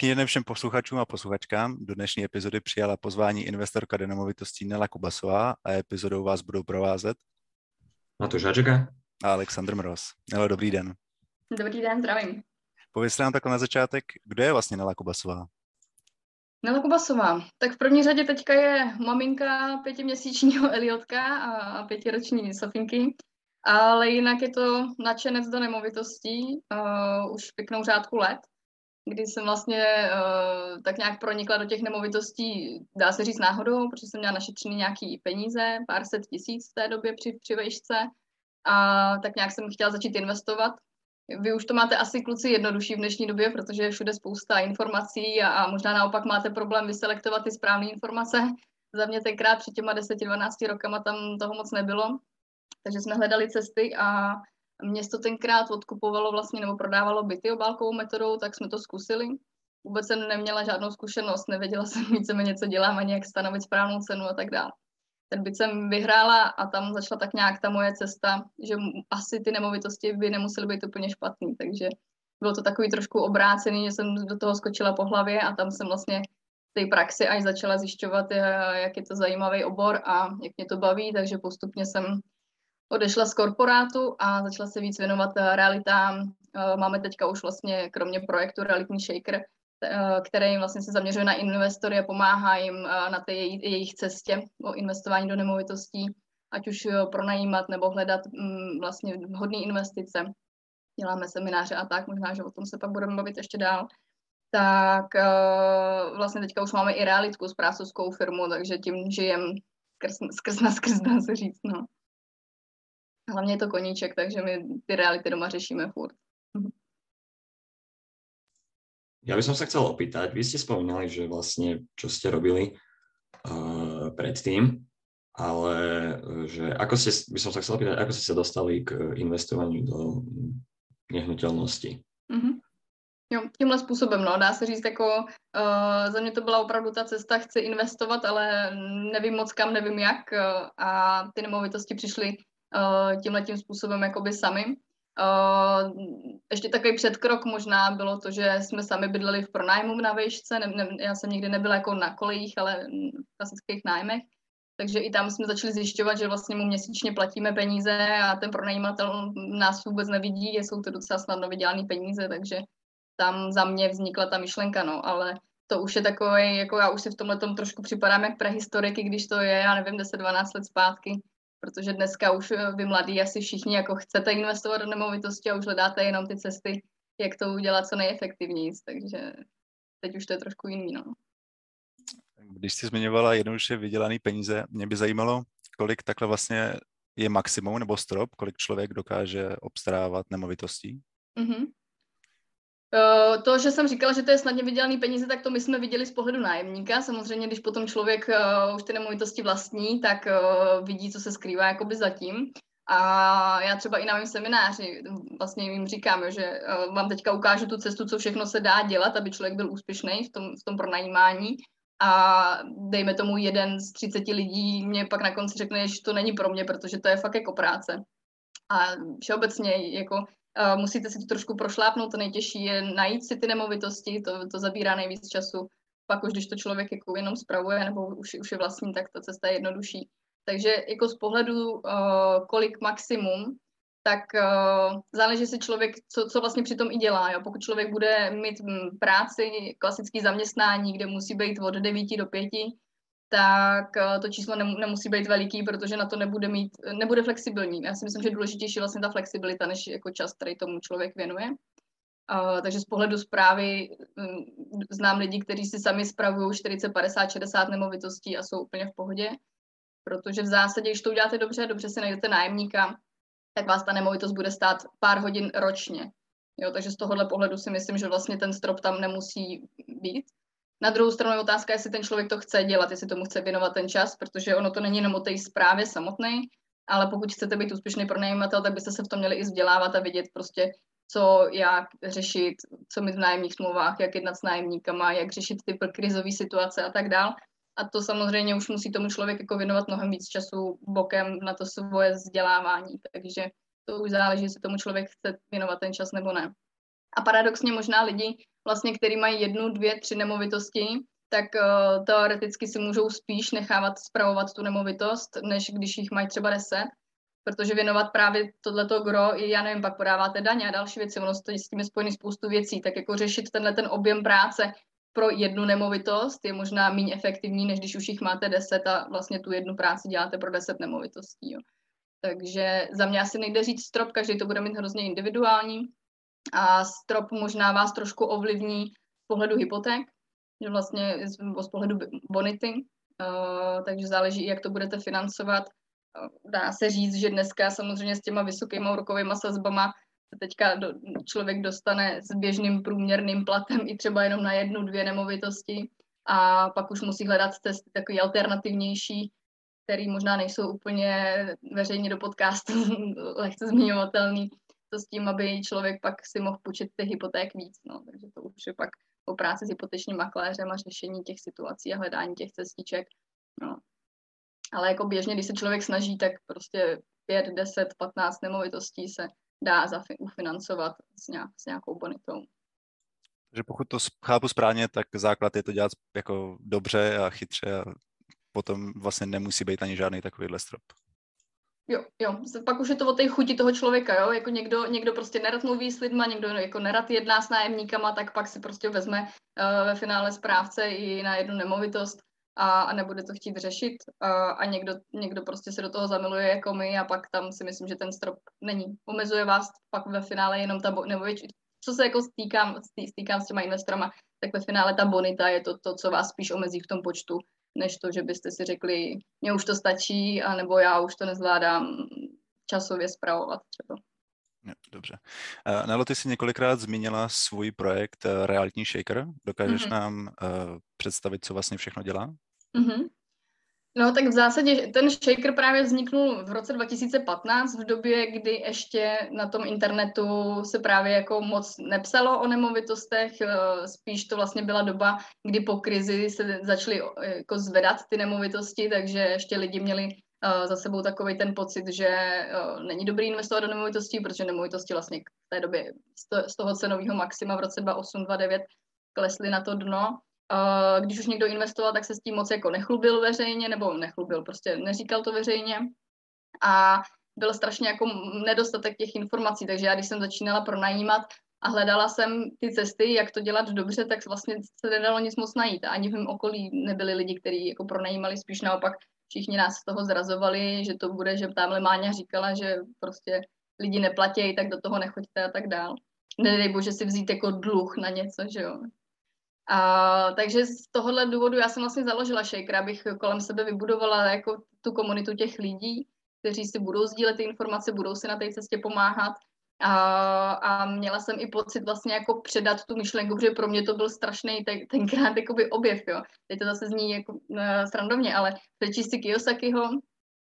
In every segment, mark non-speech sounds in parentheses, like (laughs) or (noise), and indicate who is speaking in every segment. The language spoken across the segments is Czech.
Speaker 1: Pěkný den všem posluchačům a posluchačkám. Do dnešní epizody přijala pozvání investorka do nemovitostí Nela Kubasová a epizodou vás budou provázet
Speaker 2: Matuš Hačeka
Speaker 1: a Aleksandr Mroz. Nelo, dobrý den.
Speaker 3: Dobrý den, zdravím.
Speaker 1: Povězte nám takhle na začátek, kdo je vlastně Nela Kubasová?
Speaker 3: Nela Kubasová. Tak v první řadě teďka je maminka pětiměsíčního (laughs) Eliotka a pětiroční Sofinky, ale jinak je to nadšenec do nemovitostí uh, už pěknou řádku let kdy jsem vlastně uh, tak nějak pronikla do těch nemovitostí, dá se říct náhodou, protože jsem měla našetřený nějaký peníze, pár set tisíc v té době při, při vejšce a tak nějak jsem chtěla začít investovat. Vy už to máte asi kluci jednodušší v dnešní době, protože je všude spousta informací a, a možná naopak máte problém vyselektovat ty správné informace. Za mě tenkrát před těma 10-12 rokama tam toho moc nebylo, takže jsme hledali cesty a město tenkrát odkupovalo vlastně nebo prodávalo byty obálkovou metodou, tak jsme to zkusili. Vůbec jsem neměla žádnou zkušenost, nevěděla jsem víceméně, co dělám, ani jak stanovit správnou cenu a tak dále. Ten byt jsem vyhrála a tam začala tak nějak ta moje cesta, že asi ty nemovitosti by nemusely být úplně špatný, takže bylo to takový trošku obrácený, že jsem do toho skočila po hlavě a tam jsem vlastně té praxi až začala zjišťovat, jak je to zajímavý obor a jak mě to baví, takže postupně jsem odešla z korporátu a začala se víc věnovat eh, realitám. Eh, máme teďka už vlastně kromě projektu Realitní Shaker, eh, který vlastně se zaměřuje na investory a pomáhá jim na té jejich cestě o investování do nemovitostí, ať už pronajímat nebo hledat mm, vlastně vhodné investice. Děláme semináře a tak, možná, že o tom se pak budeme bavit ještě dál. Tak vlastně teďka už máme i realitku s prácovskou firmu, takže tím žijem skrz, skrz na skrz, dá se říct. No. Hlavně je to koníček, takže my ty reality doma řešíme furt.
Speaker 2: Ja by som sa chcel opýtať, vy ste spomínali, že vlastne čo ste robili uh, predtým, ale že ako ste, by som sa chcel opýtať, ako ste sa dostali k investovaniu do nehnuteľnosti?
Speaker 3: Mm-hmm. Jo, tímhle způsobem, no, dá se říct, jako uh, za mě to byla opravdu ta cesta, chci investovat, ale nevím moc kam, nevím jak uh, a ty nemovitosti přišly uh, tímhle tím způsobem jakoby sami. Uh, ještě takový předkrok možná bylo to, že jsme sami bydleli v pronájmu na vejšce, ne, ne, já jsem nikdy nebyla jako na kolejích, ale v klasických nájmech, takže i tam jsme začali zjišťovat, že vlastně mu měsíčně platíme peníze a ten pronajímatel nás vůbec nevidí, jsou to docela snadno vydělané peníze, takže tam za mě vznikla ta myšlenka, no, ale to už je takové, jako já už si v tomhle tom trošku připadám jak prehistoriky, když to je, já nevím, 10-12 let zpátky, protože dneska už eh, vy mladí asi všichni jako chcete investovat do nemovitosti a už hledáte jenom ty cesty, jak to udělat co nejefektivněji, takže teď už to je trošku jiný, no.
Speaker 1: Když jsi zmiňovala jednoduše vydělané peníze, mě by zajímalo, kolik takhle vlastně je maximum nebo strop, kolik člověk dokáže obstarávat nemovitostí? Mm-hmm.
Speaker 3: Eh, to, že jsem říkala, že to je snadně vydělaný peníze, tak to my jsme viděli z pohledu nájemníka. Samozřejmě, když potom člověk uh, už ty nemovitosti vlastní, tak uh, vidí, co se skrývá jakoby zatím. A já třeba i na mém semináři vlastně jim říkám, že vám teďka ukážu tu cestu, co všechno se dá dělat, aby člověk byl úspěšný v tom, v tom pronajímání. A dejme tomu jeden z 30 lidí mě pak na konci řekne, že to není pro mě, protože to je fakt jako práce. A všeobecně jako Uh, musíte si to trošku prošlápnout, to nejtěžší je najít si ty nemovitosti, to, to zabírá nejvíc času. Pak už, když to člověk jako jenom spravuje nebo už, už je vlastní, tak ta cesta je jednodušší. Takže jako z pohledu, uh, kolik maximum, tak uh, záleží si člověk, co, co vlastně přitom i dělá. Jo? Pokud člověk bude mít m, práci, klasický zaměstnání, kde musí být od 9 do 5, tak eh, to číslo nemusí být veliký, protože na to nebude mít, nebude flexibilní. Já si myslím, že důležitější je vlastně ta flexibilita, než jako čas, který tomu člověk věnuje. Uh, takže z pohledu zprávy um, znám lidi, kteří si sami spravují 40, 50, 60 nemovitostí a jsou úplně v pohodě, protože v zásadě, když to uděláte dobře, dobře si najdete nájemníka, tak vás ta nemovitost bude stát pár hodin ročně. Jo, takže z tohohle pohledu si myslím, že vlastně ten strop tam nemusí být. Na druhou stranu je otázka, jestli ten člověk to chce dělat, jestli tomu chce věnovat ten čas, protože ono to není jenom o té zprávě samotné, ale pokud chcete být úspěšný pronajímatel, tak byste se v tom měli i vzdělávat a vidět prostě, co, jak řešit, co mít v nájemních smlouvách, jak jednat s nájemníkama, jak řešit ty krizové situace a tak dál. A to samozřejmě už musí tomu člověk jako věnovat mnohem víc času bokem na to svoje vzdělávání. Takže to už záleží, jestli tomu člověk chce věnovat ten čas nebo ne. A paradoxně možná lidi vlastně, který mají jednu, dvě, tři nemovitosti, tak uh, teoreticky si můžou spíš nechávat spravovat tu nemovitost, než když jich mají třeba deset, protože věnovat právě tohleto gro, i já nevím, pak podáváte daně a další věci, ono s tím je spojený spoustu věcí, tak jako řešit tenhle ten objem práce pro jednu nemovitost je možná méně efektivní, než když už jich máte deset a vlastně tu jednu práci děláte pro deset nemovitostí. Jo. Takže za mě asi nejde říct strop, každý to bude mít hrozně individuální a strop možná vás trošku ovlivní z pohledu hypoték, že vlastně z pohledu bonity, uh, takže záleží, jak to budete financovat. Dá se říct, že dneska samozřejmě s těma vysokýma úrokovými sazbama se teďka do, člověk dostane s běžným průměrným platem i třeba jenom na jednu, dvě nemovitosti. A pak už musí hledat cesty takový alternativnější, který možná nejsou úplně veřejně do podcastu (laughs) lehce zmiňovatelný, to s tím, aby člověk pak si mohl půjčit ty hypoték víc. No. Takže to už je pak o práci s hypotečním makléřem a řešení těch situací a hledání těch cestiček. No. Ale jako běžně, když se člověk snaží, tak prostě 5, 10, 15 nemovitostí se dá zafi- ufinancovat s, nějak, s nějakou bonitou.
Speaker 1: Takže pokud to chápu správně, tak základ je to dělat jako dobře a chytře a potom vlastně nemusí být ani žádný takovýhle strop.
Speaker 3: Jo, jo, pak už je to o té chuti toho člověka, jo, jako někdo, někdo prostě nerad mluví s lidma, někdo jako nerad jedná s nájemníkama, tak pak si prostě vezme uh, ve finále správce i na jednu nemovitost a, a nebude to chtít řešit. A, a někdo, někdo prostě se do toho zamiluje jako my a pak tam si myslím, že ten strop není. Omezuje vás pak ve finále jenom ta, bo, nebo věč, co se jako stýkám, stýkám s těma investorama, tak ve finále ta bonita je to, to, co vás spíš omezí v tom počtu, než to, že byste si řekli, mně už to stačí, anebo já už to nezvládám časově zpravovat třeba.
Speaker 1: Dobře. Uh, Nelo, ty jsi několikrát zmínila svůj projekt uh, Realitní Shaker. Dokážeš mm-hmm. nám uh, představit, co vlastně všechno dělá?
Speaker 3: Mm-hmm. No tak v zásadě ten shaker právě vzniknul v roce 2015, v době, kdy ještě na tom internetu se právě jako moc nepsalo o nemovitostech, eh, spíš to vlastně byla doba, kdy po krizi se začaly eh, jako zvedat ty nemovitosti, takže ještě lidi měli eh, za sebou takový ten pocit, že není dobrý investovat do nemovitostí, protože nemovitosti vlastně v té době z toho cenového maxima v roce 2008-2009 klesly na to dno Uh, když už někdo investoval, tak se s tím moc jako nechlubil veřejně, nebo nechlubil, prostě neříkal to veřejně. A byl strašně jako nedostatek těch informací, takže já když jsem začínala pronajímat a hledala jsem ty cesty, jak to dělat dobře, tak vlastně se nedalo nic moc najít. A ani v mém okolí nebyli lidi, kteří jako pronajímali, spíš naopak všichni nás z toho zrazovali, že to bude, že tamhle Máňa říkala, že prostě lidi neplatí, tak do toho nechoďte a tak dál. Nedej bože si vzít jako dluh na něco, že jo. A, takže z tohohle důvodu já jsem vlastně založila Shaker, abych kolem sebe vybudovala jako tu komunitu těch lidí, kteří si budou sdílet ty informace, budou si na té cestě pomáhat. A, a měla jsem i pocit vlastně jako předat tu myšlenku, protože pro mě to byl strašný ten, tenkrát jakoby objev, jo. Teď to zase zní jako uh, srandovně, ale přečíst si Kiyosakiho,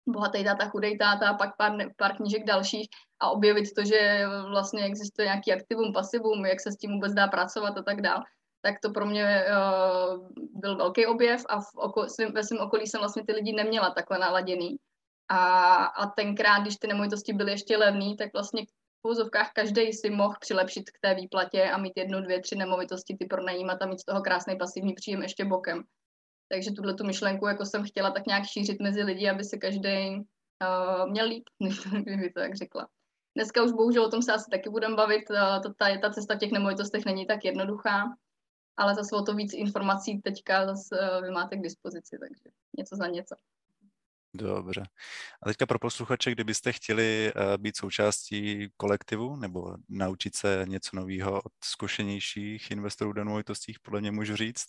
Speaker 3: bohatý táta, chudej táta, pak pár, pár knížek dalších a objevit to, že vlastně existuje nějaký aktivum, pasivum, jak se s tím vůbec dá pracovat a tak dále tak to pro mě uh, byl velký objev a v oko, svým, ve svém okolí jsem vlastně ty lidi neměla takhle naladěný. A, a tenkrát, když ty nemovitosti byly ještě levný, tak vlastně v úzovkách každý si mohl přilepšit k té výplatě a mít jednu, dvě, tři nemovitosti, ty pronajímat a mít z toho krásný pasivní příjem ještě bokem. Takže tuhle tu myšlenku jako jsem chtěla tak nějak šířit mezi lidi, aby se každý uh, měl líp, (laughs) než by to tak řekla. Dneska už bohužel o tom se asi taky budeme bavit. Uh, ta, ta cesta v těch nemovitostech není tak jednoduchá ale zase o to víc informací teďka zase eh, vy máte k dispozici, takže něco za něco.
Speaker 1: Dobře. A teďka pro posluchače, kdybyste chtěli uh, být součástí kolektivu nebo naučit se něco nového od zkušenějších investorů do nemovitostí, podle mě můžu říct,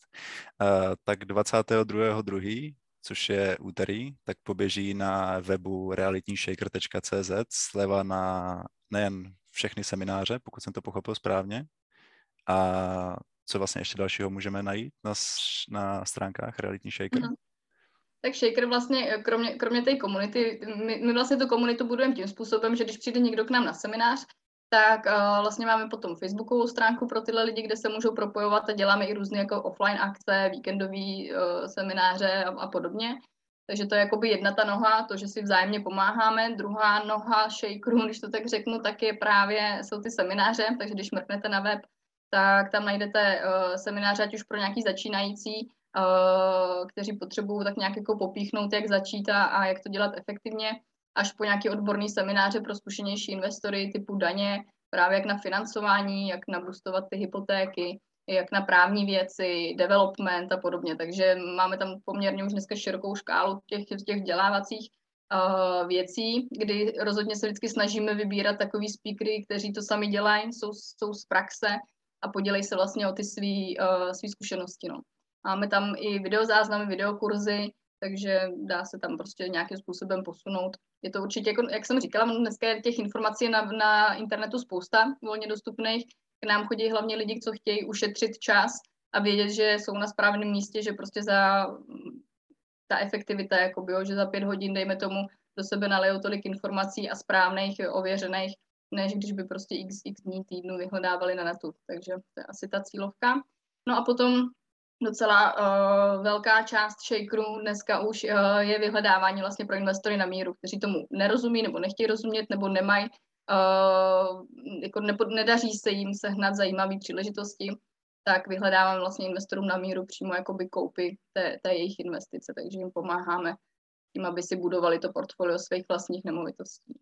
Speaker 1: uh, tak 22.2., což je úterý, tak poběží na webu realitníshaker.cz sleva na nejen všechny semináře, pokud jsem to pochopil správně, a co vlastně ještě dalšího můžeme najít na, na stránkách Realitní Shaker? Mm-hmm.
Speaker 3: Tak Shaker vlastně, eh, kromě, kromě té komunity, my, my vlastně tu komunitu budujeme tím způsobem, že když přijde někdo k nám na seminář, tak uh, vlastně máme potom facebookovou stránku pro tyhle lidi, kde se můžou propojovat a děláme i různé jako offline akce, víkendové uh, semináře a, a podobně. Takže to je jakoby jedna ta noha, to, že si vzájemně pomáháme. Druhá noha shakeru, když to tak řeknu, tak je právě, jsou ty semináře, takže když mrknete na web tak tam najdete uh, semináře, ať už pro nějaký začínající, uh, kteří potřebují tak nějak jako popíchnout, jak začít a, a jak to dělat efektivně, až po nějaký odborný semináře pro zkušenější investory typu daně, právě jak na financování, jak nabustovat ty hypotéky, jak na právní věci, development a podobně. Takže máme tam poměrně už dneska širokou škálu těch, těch vzdělávacích uh, věcí, kdy rozhodně se vždycky snažíme vybírat takový speakery, kteří to sami dělají, jsou, jsou z praxe a podělej se vlastně o ty svý, uh, svý zkušenosti. No. Máme tam i videozáznamy, videokurzy, takže dá se tam prostě nějakým způsobem posunout. Je to určitě, jako, jak jsem říkala, dneska je těch informací na, na internetu spousta volně dostupných. K nám chodí hlavně lidi, co chtějí ušetřit čas a vědět, že jsou na správném místě, že prostě za ta efektivita, jakoby, jo, že za pět hodin, dejme tomu, do sebe nalejou tolik informací a správných, ověřených, než když by prostě x, x dní, týdnu vyhledávali na netu. Takže to je asi ta cílovka. No a potom docela uh, velká část shakerů dneska už uh, je vyhledávání vlastně pro investory na míru, kteří tomu nerozumí nebo nechtějí rozumět nebo nemají, uh, jako nepo, nedaří se jim sehnat zajímavé příležitosti, tak vyhledáváme vlastně investorům na míru přímo jakoby koupy té, té jejich investice, takže jim pomáháme tím, aby si budovali to portfolio svých vlastních nemovitostí.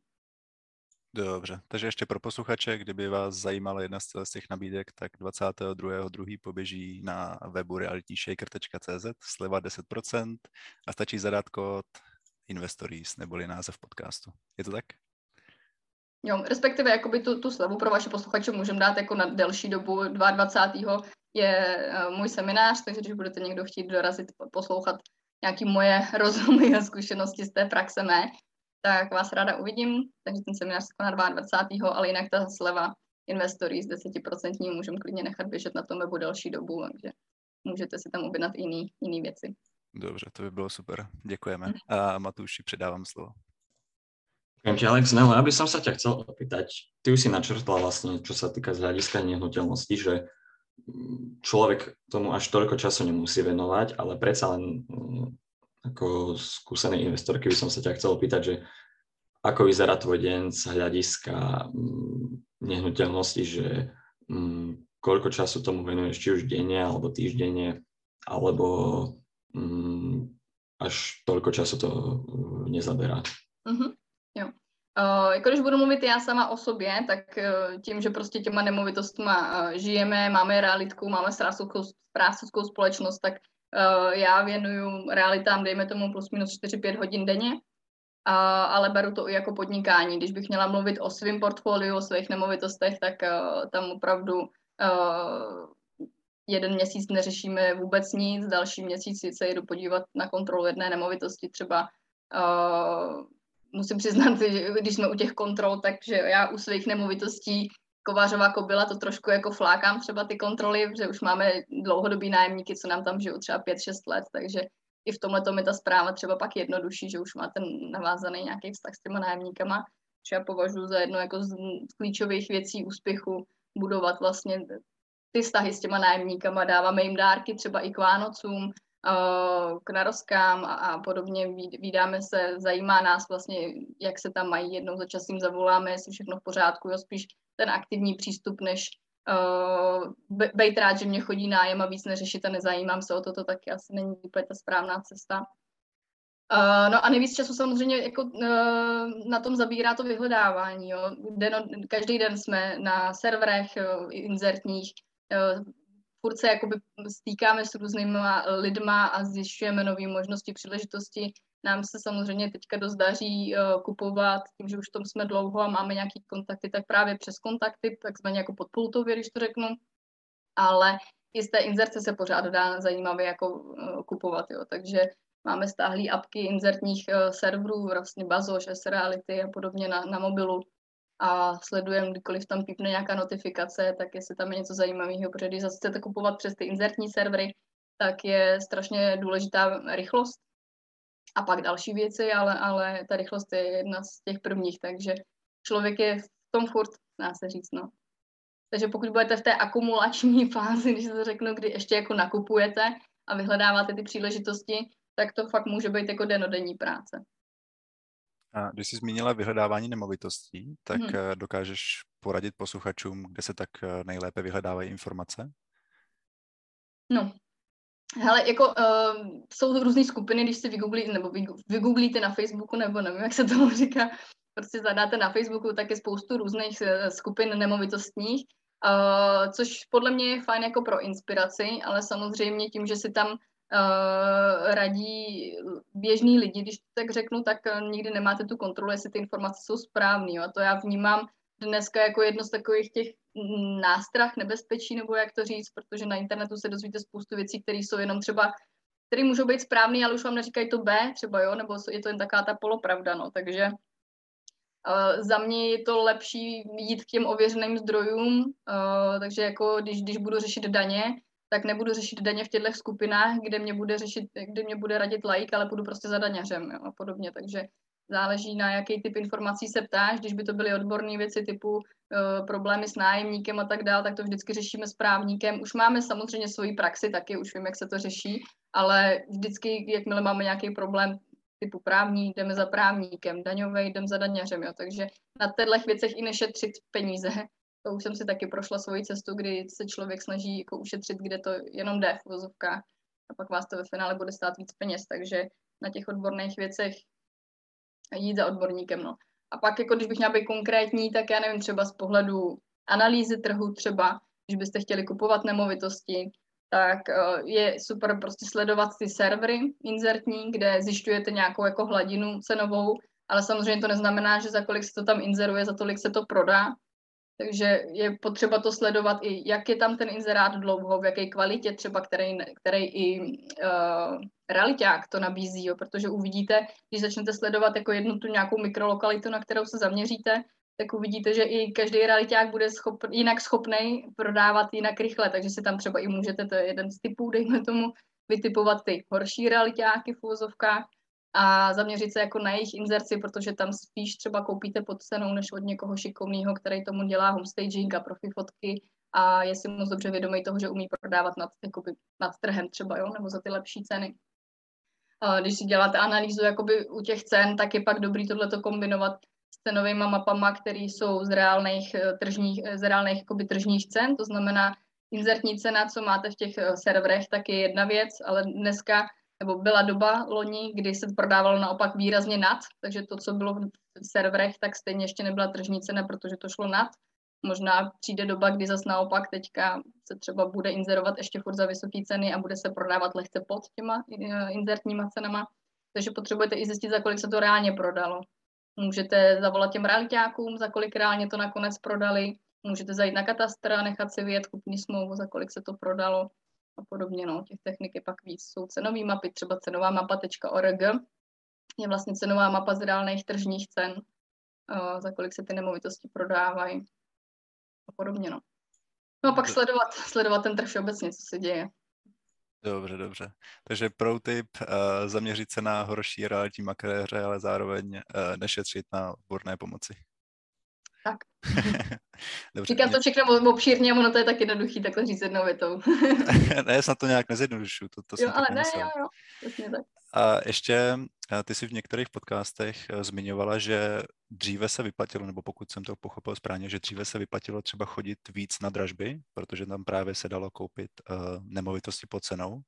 Speaker 1: Dobře, takže ještě pro posluchače, kdyby vás zajímala jedna z těch nabídek, tak 22.2. poběží na webu realityshaker.cz, sleva 10% a stačí zadat kód Investories, neboli název podcastu. Je to tak?
Speaker 3: Jo, respektive jakoby tu, tu slevu pro vaše posluchače můžeme dát jako na delší dobu. 22. je uh, můj seminář, takže když budete někdo chtít dorazit poslouchat nějaký moje (laughs) rozumy a zkušenosti z té praxe mé, tak vás ráda uvidím. Takže ten seminář se koná 22. ale jinak ta sleva investory z 10% můžeme klidně nechat běžet na tom webu další dobu, takže můžete si tam objednat jiný, jiný věci.
Speaker 1: Dobře, to by bylo super. Děkujeme. Mhm. A Matúši, předávám slovo.
Speaker 2: Ďakujem ti, Alex. No, ja by som sa ťa chcel opýtať, ty už si načrtla vlastne, čo sa týka z hľadiska nehnuteľnosti, že človek tomu až toľko času nemusí venovať, ale predsa len ako skúsený investorky by som sa ťa chcel opýtať, že ako vyzerá tvoj deň z hľadiska mm, nehnuteľnosti, že mm, koľko času tomu venuješ, či už denne alebo týždenne, alebo mm, až toľko času to uh, nezaberá.
Speaker 3: Uh-huh. Jo. Uh, jako když budu mluvit já sama o sobě, tak uh, tím, že prostě těma nemovitostma uh, žijeme, máme realitku, máme správcovskou společnost, tak já věnuju realitám, dejme tomu plus minus 4-5 hodin denně, ale beru to i jako podnikání. Když bych měla mluvit o svém portfoliu, o svých nemovitostech, tak uh, tam opravdu uh, jeden měsíc neřešíme vůbec nic, další měsíc se jedu podívat na kontrolu jedné nemovitosti třeba musím přiznat, (laughs) že když jsme u těch kontrol, takže já u svých nemovitostí kovářová kobila to trošku jako flákám třeba ty kontroly, protože už máme dlouhodobý nájemníky, co nám tam žijou třeba 5-6 let, takže i v tomhle tom je ta zpráva třeba pak jednodušší, že už má ten navázaný nějaký vztah s těma nájemníkama, že já považuji za jednu jako z klíčových věcí úspěchu budovat vlastně ty vztahy s těma nájemníkama, dáváme jim dárky třeba i k Vánocům, k narozkám a, a podobně. Vídáme se, zajímá nás vlastně, jak se tam mají, jednou za čas jim zavoláme, jestli všechno v pořádku, jo, spíš ten aktivní přístup, než uh, bejt rád, že mě chodí nájem a víc neřešit a nezajímám se o toto, tak asi není úplně ta správná cesta. Uh, no a nejvíc času samozřejmě jako, uh, na tom zabírá to vyhledávání. Jo. Den, každý den jsme na serverech uh, inzertních, uh, furt se jakoby stýkáme s různými lidma a zjišťujeme nové možnosti, příležitosti. Nám se samozřejmě teďka dost daří uh, kupovat, tím, že už v tom jsme dlouho a máme nějaké kontakty, tak právě přes kontakty, takzvaně jako podpultově, když to řeknu. Ale i z té inzerce se pořád dá zajímavě jako uh, kupovat, jo. Takže máme stáhlý apky inzertních uh, serverů, vlastně Bazoš, S-Reality a podobně na, na mobilu, a sledujeme, kdykoliv tam pípne nějaká notifikace, tak jestli tam je něco zajímavého, protože když zase chcete kupovat přes ty inzertní servery, tak je strašně důležitá rychlost a pak další věci, ale, ale ta rychlost je jedna z těch prvních, takže člověk je v tom furt, dá se říct, no. Takže pokud budete v té akumulační (laughs) fázi, když to řeknu, kdy ještě jako nakupujete a vyhledáváte ty příležitosti, tak to fakt může být jako denodenní práce.
Speaker 1: A když jsi zmínila vyhledávání nemovitostí, tak hmm. dokážeš poradit posluchačům, kde se tak eh, nejlépe vyhledávají informace?
Speaker 3: No, Hele, jako uh, jsou různé skupiny, když si vygooglíte, nebo vygooglíte na Facebooku, nebo nevím, jak se tomu říká, prostě zadáte na Facebooku, tak je spoustu různých skupin nemovitostních, uh, což podle mě je fajn jako pro inspiraci, ale samozřejmě tím, že si tam uh, radí běžní lidi, když tak řeknu, tak nikdy nemáte tu kontrolu, jestli ty informace jsou správné. A to já vnímám dneska jako jedno z takových těch nástrah, nebezpečí, nebo jak to říct, protože na internetu se dozvíte spoustu věcí, které jsou jenom třeba, které můžou být správné, ale už vám neříkají to B, třeba jo, nebo je to jen taková ta polopravda, no, takže uh, za mě je to lepší jít k těm ověřeným zdrojům, uh, takže jako když, když budu řešit daně, tak nebudu řešit daně v těchto skupinách, kde mě bude řešit, kde mě bude radit like, ale budu prostě za daňařem jo, a podobně, takže záleží na jaký typ informací se ptáš, když by to byly odborné věci typu uh, problémy s nájemníkem a tak dále, tak to vždycky řešíme s právníkem. Už máme samozřejmě svoji praxi taky, už vím, jak se to řeší, ale vždycky, jakmile máme nějaký problém typu právní, jdeme za právníkem, daňový, jdeme za daňařem, jo. takže na těchto věcech i nešetřit peníze. To už jsem si taky prošla svoji cestu, kdy se člověk snaží jako ušetřit, kde to jenom jde v vozovkách a pak vás to ve finále bude stát víc peněz, takže na těch odborných věcech jít za odborníkem. No. A pak, jako když bych měla být konkrétní, tak já nevím, třeba z pohledu analýzy trhu třeba, když byste chtěli kupovat nemovitosti, tak eh, je super prostě sledovat ty servery inzertní, kde zjišťujete nějakou jako hladinu cenovou, ale samozřejmě to neznamená, že za kolik se to tam inzeruje, za tolik se to prodá, takže je potřeba to sledovat i, jak je tam ten inzerát dlouho, v jaké kvalitě třeba, který, který i uh, realiták to nabízí, jo, protože uvidíte, když začnete sledovat jako jednu tu nějakou mikrolokalitu, na kterou se zaměříte, tak uvidíte, že i každý realiták bude schop, jinak schopný prodávat jinak rychle, takže si tam třeba i můžete, to je jeden z typů, dejme tomu, vytipovat ty horší realitáky v úvozovkách, a zaměřit se jako na jejich inzerci, protože tam spíš třeba koupíte pod cenou, než od někoho šikovného, který tomu dělá homestaging a profi fotky a je si moc dobře vědomý toho, že umí prodávat nad, jakoby, nad trhem třeba, jo, nebo za ty lepší ceny. A když si děláte analýzu jakoby u těch cen, tak je pak dobrý tohleto kombinovat s cenovými mapama, které jsou z reálných eh, tržních, eh, z reálných jakoby, tržních cen, to znamená inzertní cena, co máte v těch eh, serverech, tak je jedna věc, ale dneska nebo byla doba loni, kdy se prodávalo naopak výrazně nad, takže to, co bylo v serverech, tak stejně ještě nebyla tržní cena, protože to šlo nad. Možná přijde doba, kdy zase naopak teďka se třeba bude inzerovat ještě furt za vysoké ceny a bude se prodávat lehce pod těma eh, inzertníma cenama. Takže potřebujete i zjistit, za kolik se to reálně prodalo. Můžete zavolat těm realitákům, za kolik reálně to nakonec prodali. Můžete zajít na katastr a nechat si vyjet kupní smlouvu, za kolik se to prodalo a podobně. No. Těch technik je pak víc. Jsou cenové mapy, třeba cenová mapa.org je vlastně cenová mapa z reálných tržních cen, uh, za kolik se ty nemovitosti prodávají a podobně. No. No a pak sledovat, sledovat ten trh všeobecně, co se děje.
Speaker 1: Dobře, dobře. Takže pro tip, uh, zaměřit se na horší realitní makléře, ale zároveň uh, nešetřit na odborné pomoci.
Speaker 3: Tak. (laughs) Dobře, Říkám mě... to všechno obšírně, ono to je tak jednoduchý takhle říct jednou větou. (laughs)
Speaker 1: ne, snad to nějak nezjednodušu. To, to
Speaker 3: jo, ale ne, jo, jo, Jasně tak.
Speaker 1: A ještě ty jsi v některých podcastech eh, zmiňovala, že dříve se vyplatilo, nebo pokud jsem to pochopil správně, že dříve se vyplatilo třeba chodit víc na dražby, protože tam právě se dalo koupit uh, nemovitosti pod cenou,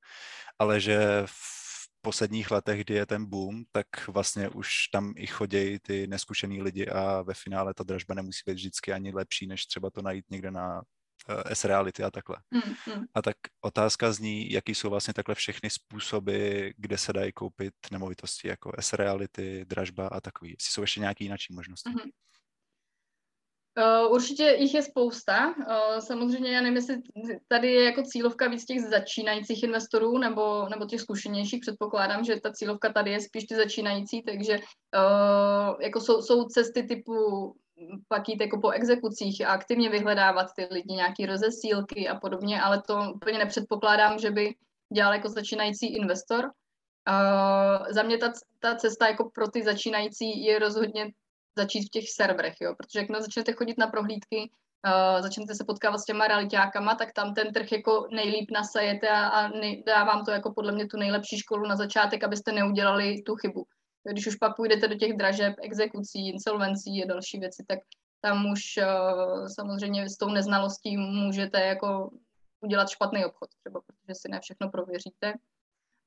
Speaker 1: ale že v posledních letech, kdy je ten boom, tak vlastně už tam i chodějí ty neskušený lidi a ve finále ta dražba nemusí být vždycky ani lepší, než třeba to najít někde na uh, S-reality a takhle. Mm, mm. A tak otázka zní, jaký jsou vlastně takhle všechny způsoby, kde se dají koupit nemovitosti, jako S-reality, dražba a takový. Jestli jsou ještě nějaké jiné možnosti. Mm-hmm.
Speaker 3: Uh, určitě jich je spousta. Uh, samozřejmě já nevím, jestli tady je jako cílovka víc těch začínajících investorů nebo, nebo těch zkušenějších. Předpokládám, že ta cílovka tady je spíš ty začínající, takže uh, jako jsou, jsou cesty typu pak jít jako po exekucích a aktivně vyhledávat ty lidi, nějaký rozesílky a podobně, ale to úplně nepředpokládám, že by dělal jako začínající investor. Uh, za mě ta, ta cesta jako pro ty začínající je rozhodně začít v těch serverech, jo, protože jakmile začnete chodit na prohlídky, uh, začnete se potkávat s těma realitákama, tak tam ten trh jako nejlíp nasajete a, a nej, dávám to jako podle mě tu nejlepší školu na začátek, abyste neudělali tu chybu. Když už pak půjdete do těch dražeb, exekucí, insolvencí a další věci, tak tam už uh, samozřejmě s tou neznalostí můžete jako udělat špatný obchod, třeba protože si ne všechno prověříte.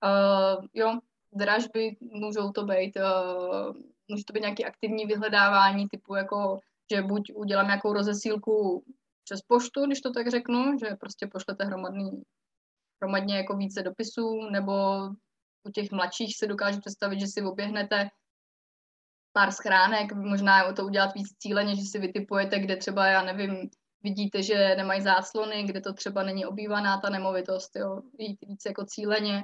Speaker 3: Uh, jo, dražby můžou to být, uh, může to být nějaké aktivní vyhledávání typu jako, že buď udělám nějakou rozesílku přes poštu, když to tak řeknu, že prostě pošlete hromadný, hromadně jako více dopisů, nebo u těch mladších si dokážu představit, že si oběhnete pár schránek, možná to udělat víc cíleně, že si vytipujete, kde třeba, já nevím, vidíte, že nemají záclony, kde to třeba není obývaná ta nemovitost, jo, jít víc jako cíleně.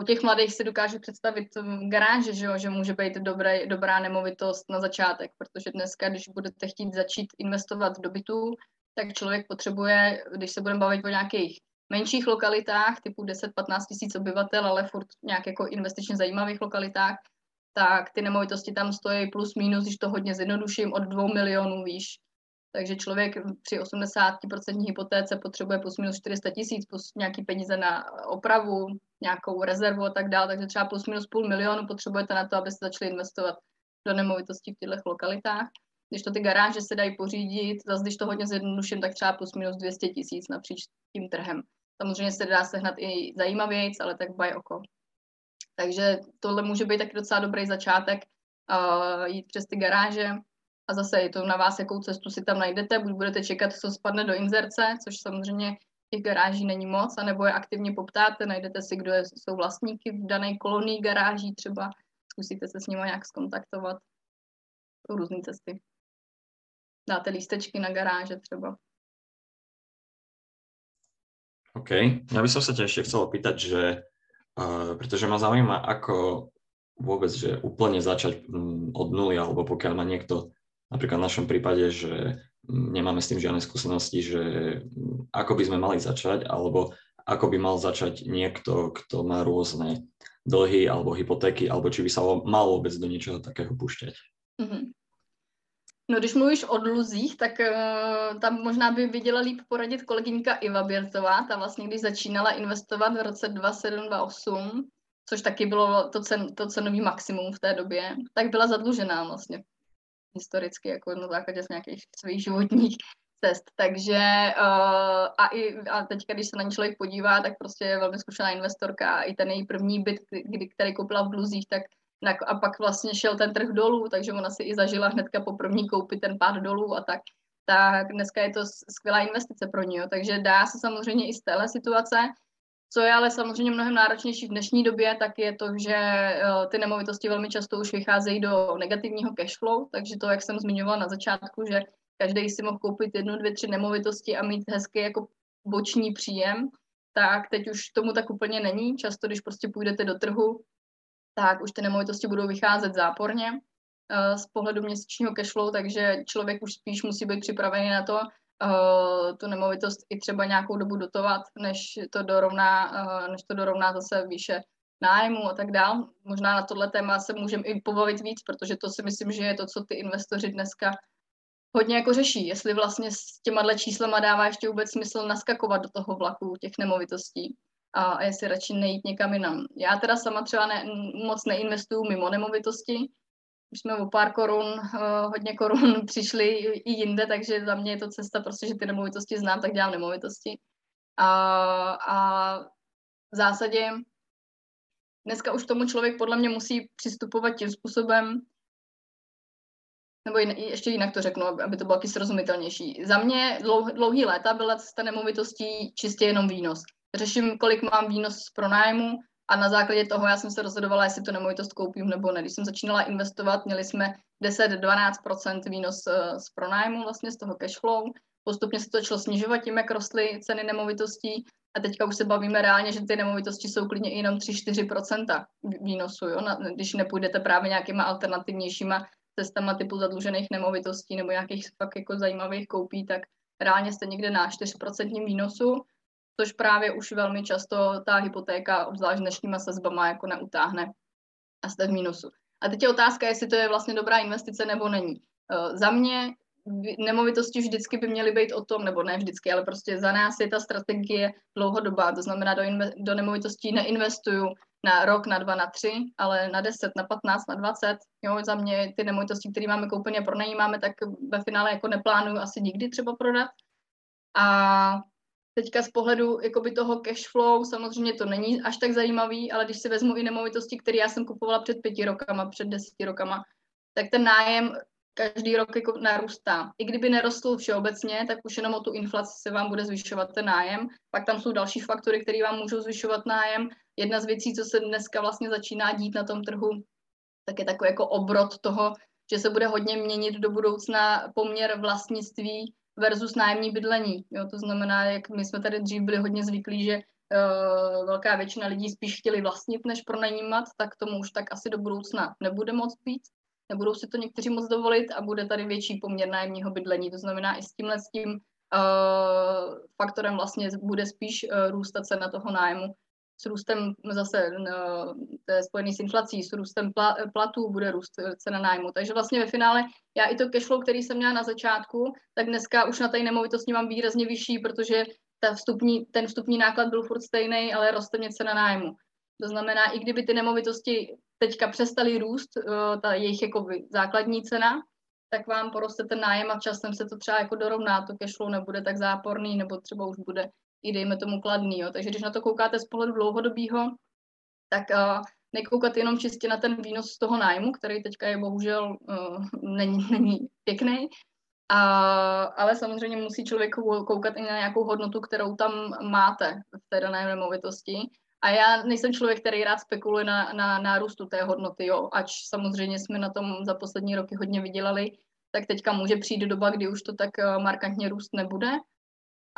Speaker 3: U těch mladých si dokážu představit garáže, že, jo, že může být dobré, dobrá nemovitost na začátek, protože dneska, když budete chtít začít investovat do bytů, tak člověk potřebuje, když se budeme bavit o nějakých menších lokalitách, typu 10-15 tisíc obyvatel, ale furt nějak jako investičně zajímavých lokalitách, tak ty nemovitosti tam stojí plus minus, když to hodně zjednoduším, od 2 milionů výš. Takže člověk při 80% hypotéce potřebuje plus minus 400 tisíc, plus nějaký peníze na opravu, nějakou rezervu a tak dále, takže třeba plus minus půl milionu potřebujete na to, abyste začali investovat do nemovitostí v těchto lokalitách. Když to ty garáže se dají pořídit, zase když to hodně zjednoduším, tak třeba plus minus 200 tisíc napříč tím trhem. Samozřejmě se dá sehnat i zajímavějc, ale tak baj oko. Takže tohle může být taky docela dobrý začátek, uh, jít přes ty garáže a zase je to na vás, jakou cestu si tam najdete, buď budete čekat, co spadne do inzerce, což samozřejmě těch garáží není moc, anebo je aktivně poptáte, najdete si, kdo je, jsou vlastníky v dané kolonii garáží třeba, zkusíte se s nimi nějak skontaktovat. Jsou různé cesty. Dáte lístečky na garáže třeba.
Speaker 2: OK. Ja by som sa ťa ešte chcel opýtať, že uh, pretože ma zaujíma, ako vôbec, že úplne začať um, od nuly, alebo pokiaľ má niekto, napríklad v našom prípade, že nemáme s tým žiadne skúsenosti, že ako by sme mali začať, alebo ako by mal začať niekto, kto má rôzne dlhy alebo hypotéky, alebo či by sa mal vôbec do niečoho takého púšťať. Mm-hmm.
Speaker 3: No, když mluvíš o dluzích, tak uh, tam možná by viděla líp poradit kolegyňka Iva Běrtová. Ta vlastně, když začínala investovat v roce 27-28, což taky bylo to, cen, to cenový maximum v té době, tak byla zadlužená vlastně historicky, jako na základě z nějakých svých životních cest. Takže uh, a, i, a teďka, když se na ní člověk podívá, tak prostě je velmi zkušená investorka. I ten její první byt, kdy, který koupila v Dluzích, tak a pak vlastně šel ten trh dolů, takže ona si i zažila hnedka po první koupi ten pád dolů a tak. Tak dneska je to skvělá investice pro ní, takže dá se samozřejmě i z téhle situace. Co je ale samozřejmě mnohem náročnější v dnešní době, tak je to, že eh, ty nemovitosti velmi často už vycházejí do negativního cashflow, takže to, jak jsem zmiňovala na začátku, že každý si mohl koupit jednu, dvě, tři nemovitosti a mít hezký jako boční příjem, tak teď už tomu tak úplně není. Často, když prostě půjdete do trhu, tak už ty nemovitosti budou vycházet záporně uh, z pohledu měsíčního cashflow, takže člověk už spíš musí být připravený na to, uh, tu nemovitost i třeba nějakou dobu dotovat, než to dorovná, uh, než to dorovná zase výše nájmu a tak dál. Možná na tohle téma se můžeme i pobavit víc, protože to si myslím, že je to, co ty investoři dneska hodně jako řeší, jestli vlastně s těma číslama dává ještě vůbec smysl naskakovat do toho vlaku těch nemovitostí a jestli radši nejít někam jinam. Já teda sama třeba ne, moc neinvestuju mimo nemovitosti, už jsme o pár korun, uh, hodně korun (laughs) přišli i jinde, takže za mě je to cesta prostě, že ty nemovitosti znám, tak dělám nemovitosti. A, a v zásadě dneska už tomu člověk podle mě musí přistupovat tím způsobem, nebo ještě jinak to řeknu, aby to bylo taky srozumitelnější. Za mě dlouh, dlouhý léta byla cesta nemovitostí čistě jenom výnos řeším, kolik mám výnos z pronájmu a na základě toho já jsem se rozhodovala, jestli to nemovitost koupím nebo ne. Když jsem začínala investovat, měli jsme 10-12% výnos eh, z pronájmu, vlastně z toho cashflow. Postupně se to začalo snižovat tím, jak rostly ceny nemovitostí a teďka už se bavíme reálně, že ty nemovitosti jsou klidně i jenom 3-4% výnosu, jo? Na, když nepůjdete právě nějakýma alternativnějšíma cestama typu zadlužených nemovitostí nebo nějakých fakt jako zajímavých koupí, tak reálně jste někde na 4% výnosu což právě už velmi často ta hypotéka, obzvlášť dnešníma sazbama, jako neutáhne a jste v mínusu. A teď je otázka, jestli to je vlastně dobrá investice nebo není. Uh, za mě nemovitosti vždycky by měly být o tom, nebo ne vždycky, ale prostě za nás je ta strategie dlouhodobá, to znamená do, inve- do nemovitostí neinvestuju na rok, na dva, na tři, ale na deset, na patnáct, na dvacet. Jo, za mě ty nemovitosti, které máme koupeně a pronajímáme, tak ve finále jako neplánuju asi nikdy třeba prodat. A teďka z pohledu jakoby toho cash flow, samozřejmě to není až tak zajímavý, ale když si vezmu i nemovitosti, které já jsem kupovala před pěti rokama, před deseti rokama, tak ten nájem každý rok jako narůstá. I kdyby nerostl všeobecně, tak už jenom o tu inflaci se vám bude zvyšovat ten nájem. Pak tam jsou další faktory, které vám můžou zvyšovat nájem. Jedna z věcí, co se dneska vlastně začíná dít na tom trhu, tak je takový jako obrot toho, že se bude hodně měnit do budoucna poměr vlastnictví versus nájemní bydlení. Jo, to znamená, jak my jsme tady dřív byli hodně zvyklí, že uh, velká většina lidí spíš chtěli vlastnit, než pronajímat, tak tomu už tak asi do budoucna nebude moc být nebudou si to někteří moc dovolit a bude tady větší poměr nájemního bydlení. To znamená i s tímhle s tím uh, faktorem vlastně bude spíš uh, růst ta cena toho nájmu. S růstem zase uh, to je spojený s inflací, s růstem pla, platů bude růst cena nájmu. Takže vlastně ve finále já i to cashflow, který jsem měla na začátku, tak dneska už na té nemovitosti mám výrazně vyšší, protože ta vstupní, ten vstupní náklad byl furt stejný, ale roste mě cena nájmu. To znamená, i kdyby ty nemovitosti teďka přestaly růst, ta jejich jako základní cena, tak vám poroste ten nájem a časem se to třeba jako dorovná, to cashflow nebude tak záporný, nebo třeba už bude i dejme tomu kladný. Jo. Takže když na to koukáte z pohledu dlouhodobého, tak uh, nekoukat jenom čistě na ten výnos z toho nájmu, který teďka je bohužel uh, není, (laughs) není pěkný, a, ale samozřejmě musí člověk koukat i na nějakou hodnotu, kterou tam máte v té dané nemovitosti a já nejsem člověk, který rád spekuluje na, na nárůstu té hodnoty, jo. Ač samozřejmě jsme na tom za poslední roky hodně vydělali, tak teďka může přijít doba, kdy už to tak eh, markantně růst nebude.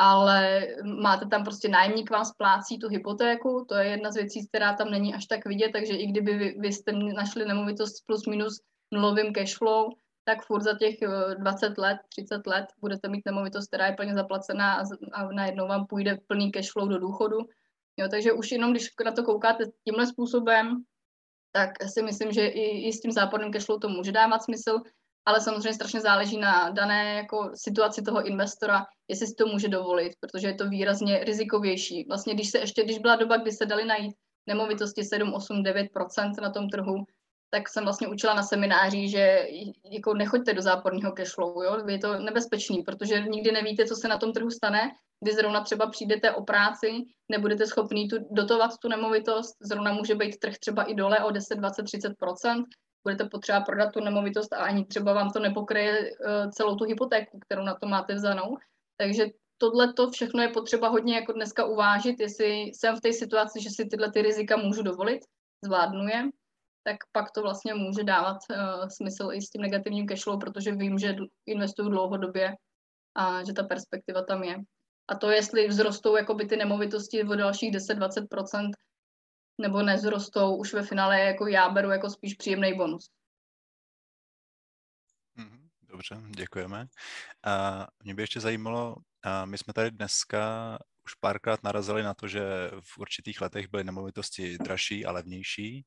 Speaker 3: Ale máte tam prostě nájemník vám splácí tu hypotéku, to je jedna z věcí, která tam není až tak vidět, takže i kdyby vy, vy jste našli nemovitost plus minus nulovým cashflow, tak furt za těch 20 eh, let, 30 let budete mít nemovitost, která je plně zaplacená a, a najednou vám půjde plný cashflow do důchodu. Jo, takže už jenom, když na to koukáte tímhle způsobem, tak si myslím, že i, i s tím záporným cashflow to může dávat smysl, ale samozřejmě strašně záleží na dané jako situaci toho investora, jestli si to může dovolit, protože je to výrazně rizikovější. Vlastně když se ještě, když byla doba, kdy se dali najít nemovitosti 7, 8, 9% na tom trhu, tak jsem vlastně učila na semináři, že jako nechoďte do záporného cashflow, jo? je to nebezpečný, protože nikdy nevíte, co se na tom trhu stane, kdy zrovna třeba přijdete o práci, nebudete schopný tu, dotovat tu nemovitost, zrovna může být trh třeba i dole o 10, 20, 30 budete potřeba prodat tu nemovitost a ani třeba vám to nepokryje uh, celou tu hypotéku, kterou na to máte vzanou. Takže tohle to všechno je potřeba hodně jako dneska uvážit, jestli jsem v té situaci, že si tyhle ty rizika můžu dovolit, zvládnu je, tak pak to vlastně může dávat uh, smysl i s tím negativním cashflow, protože vím, že investuju dlouhodobě a že ta perspektiva tam je. A to, jestli vzrostou jakoby ty nemovitosti o dalších 10-20%, nebo nezrostou, už ve finále jako já beru jako spíš příjemný bonus.
Speaker 1: Mhm, dobře, děkujeme. A mě by ještě zajímalo, a my jsme tady dneska už párkrát narazili na to, že v určitých letech byly nemovitosti dražší a levnější.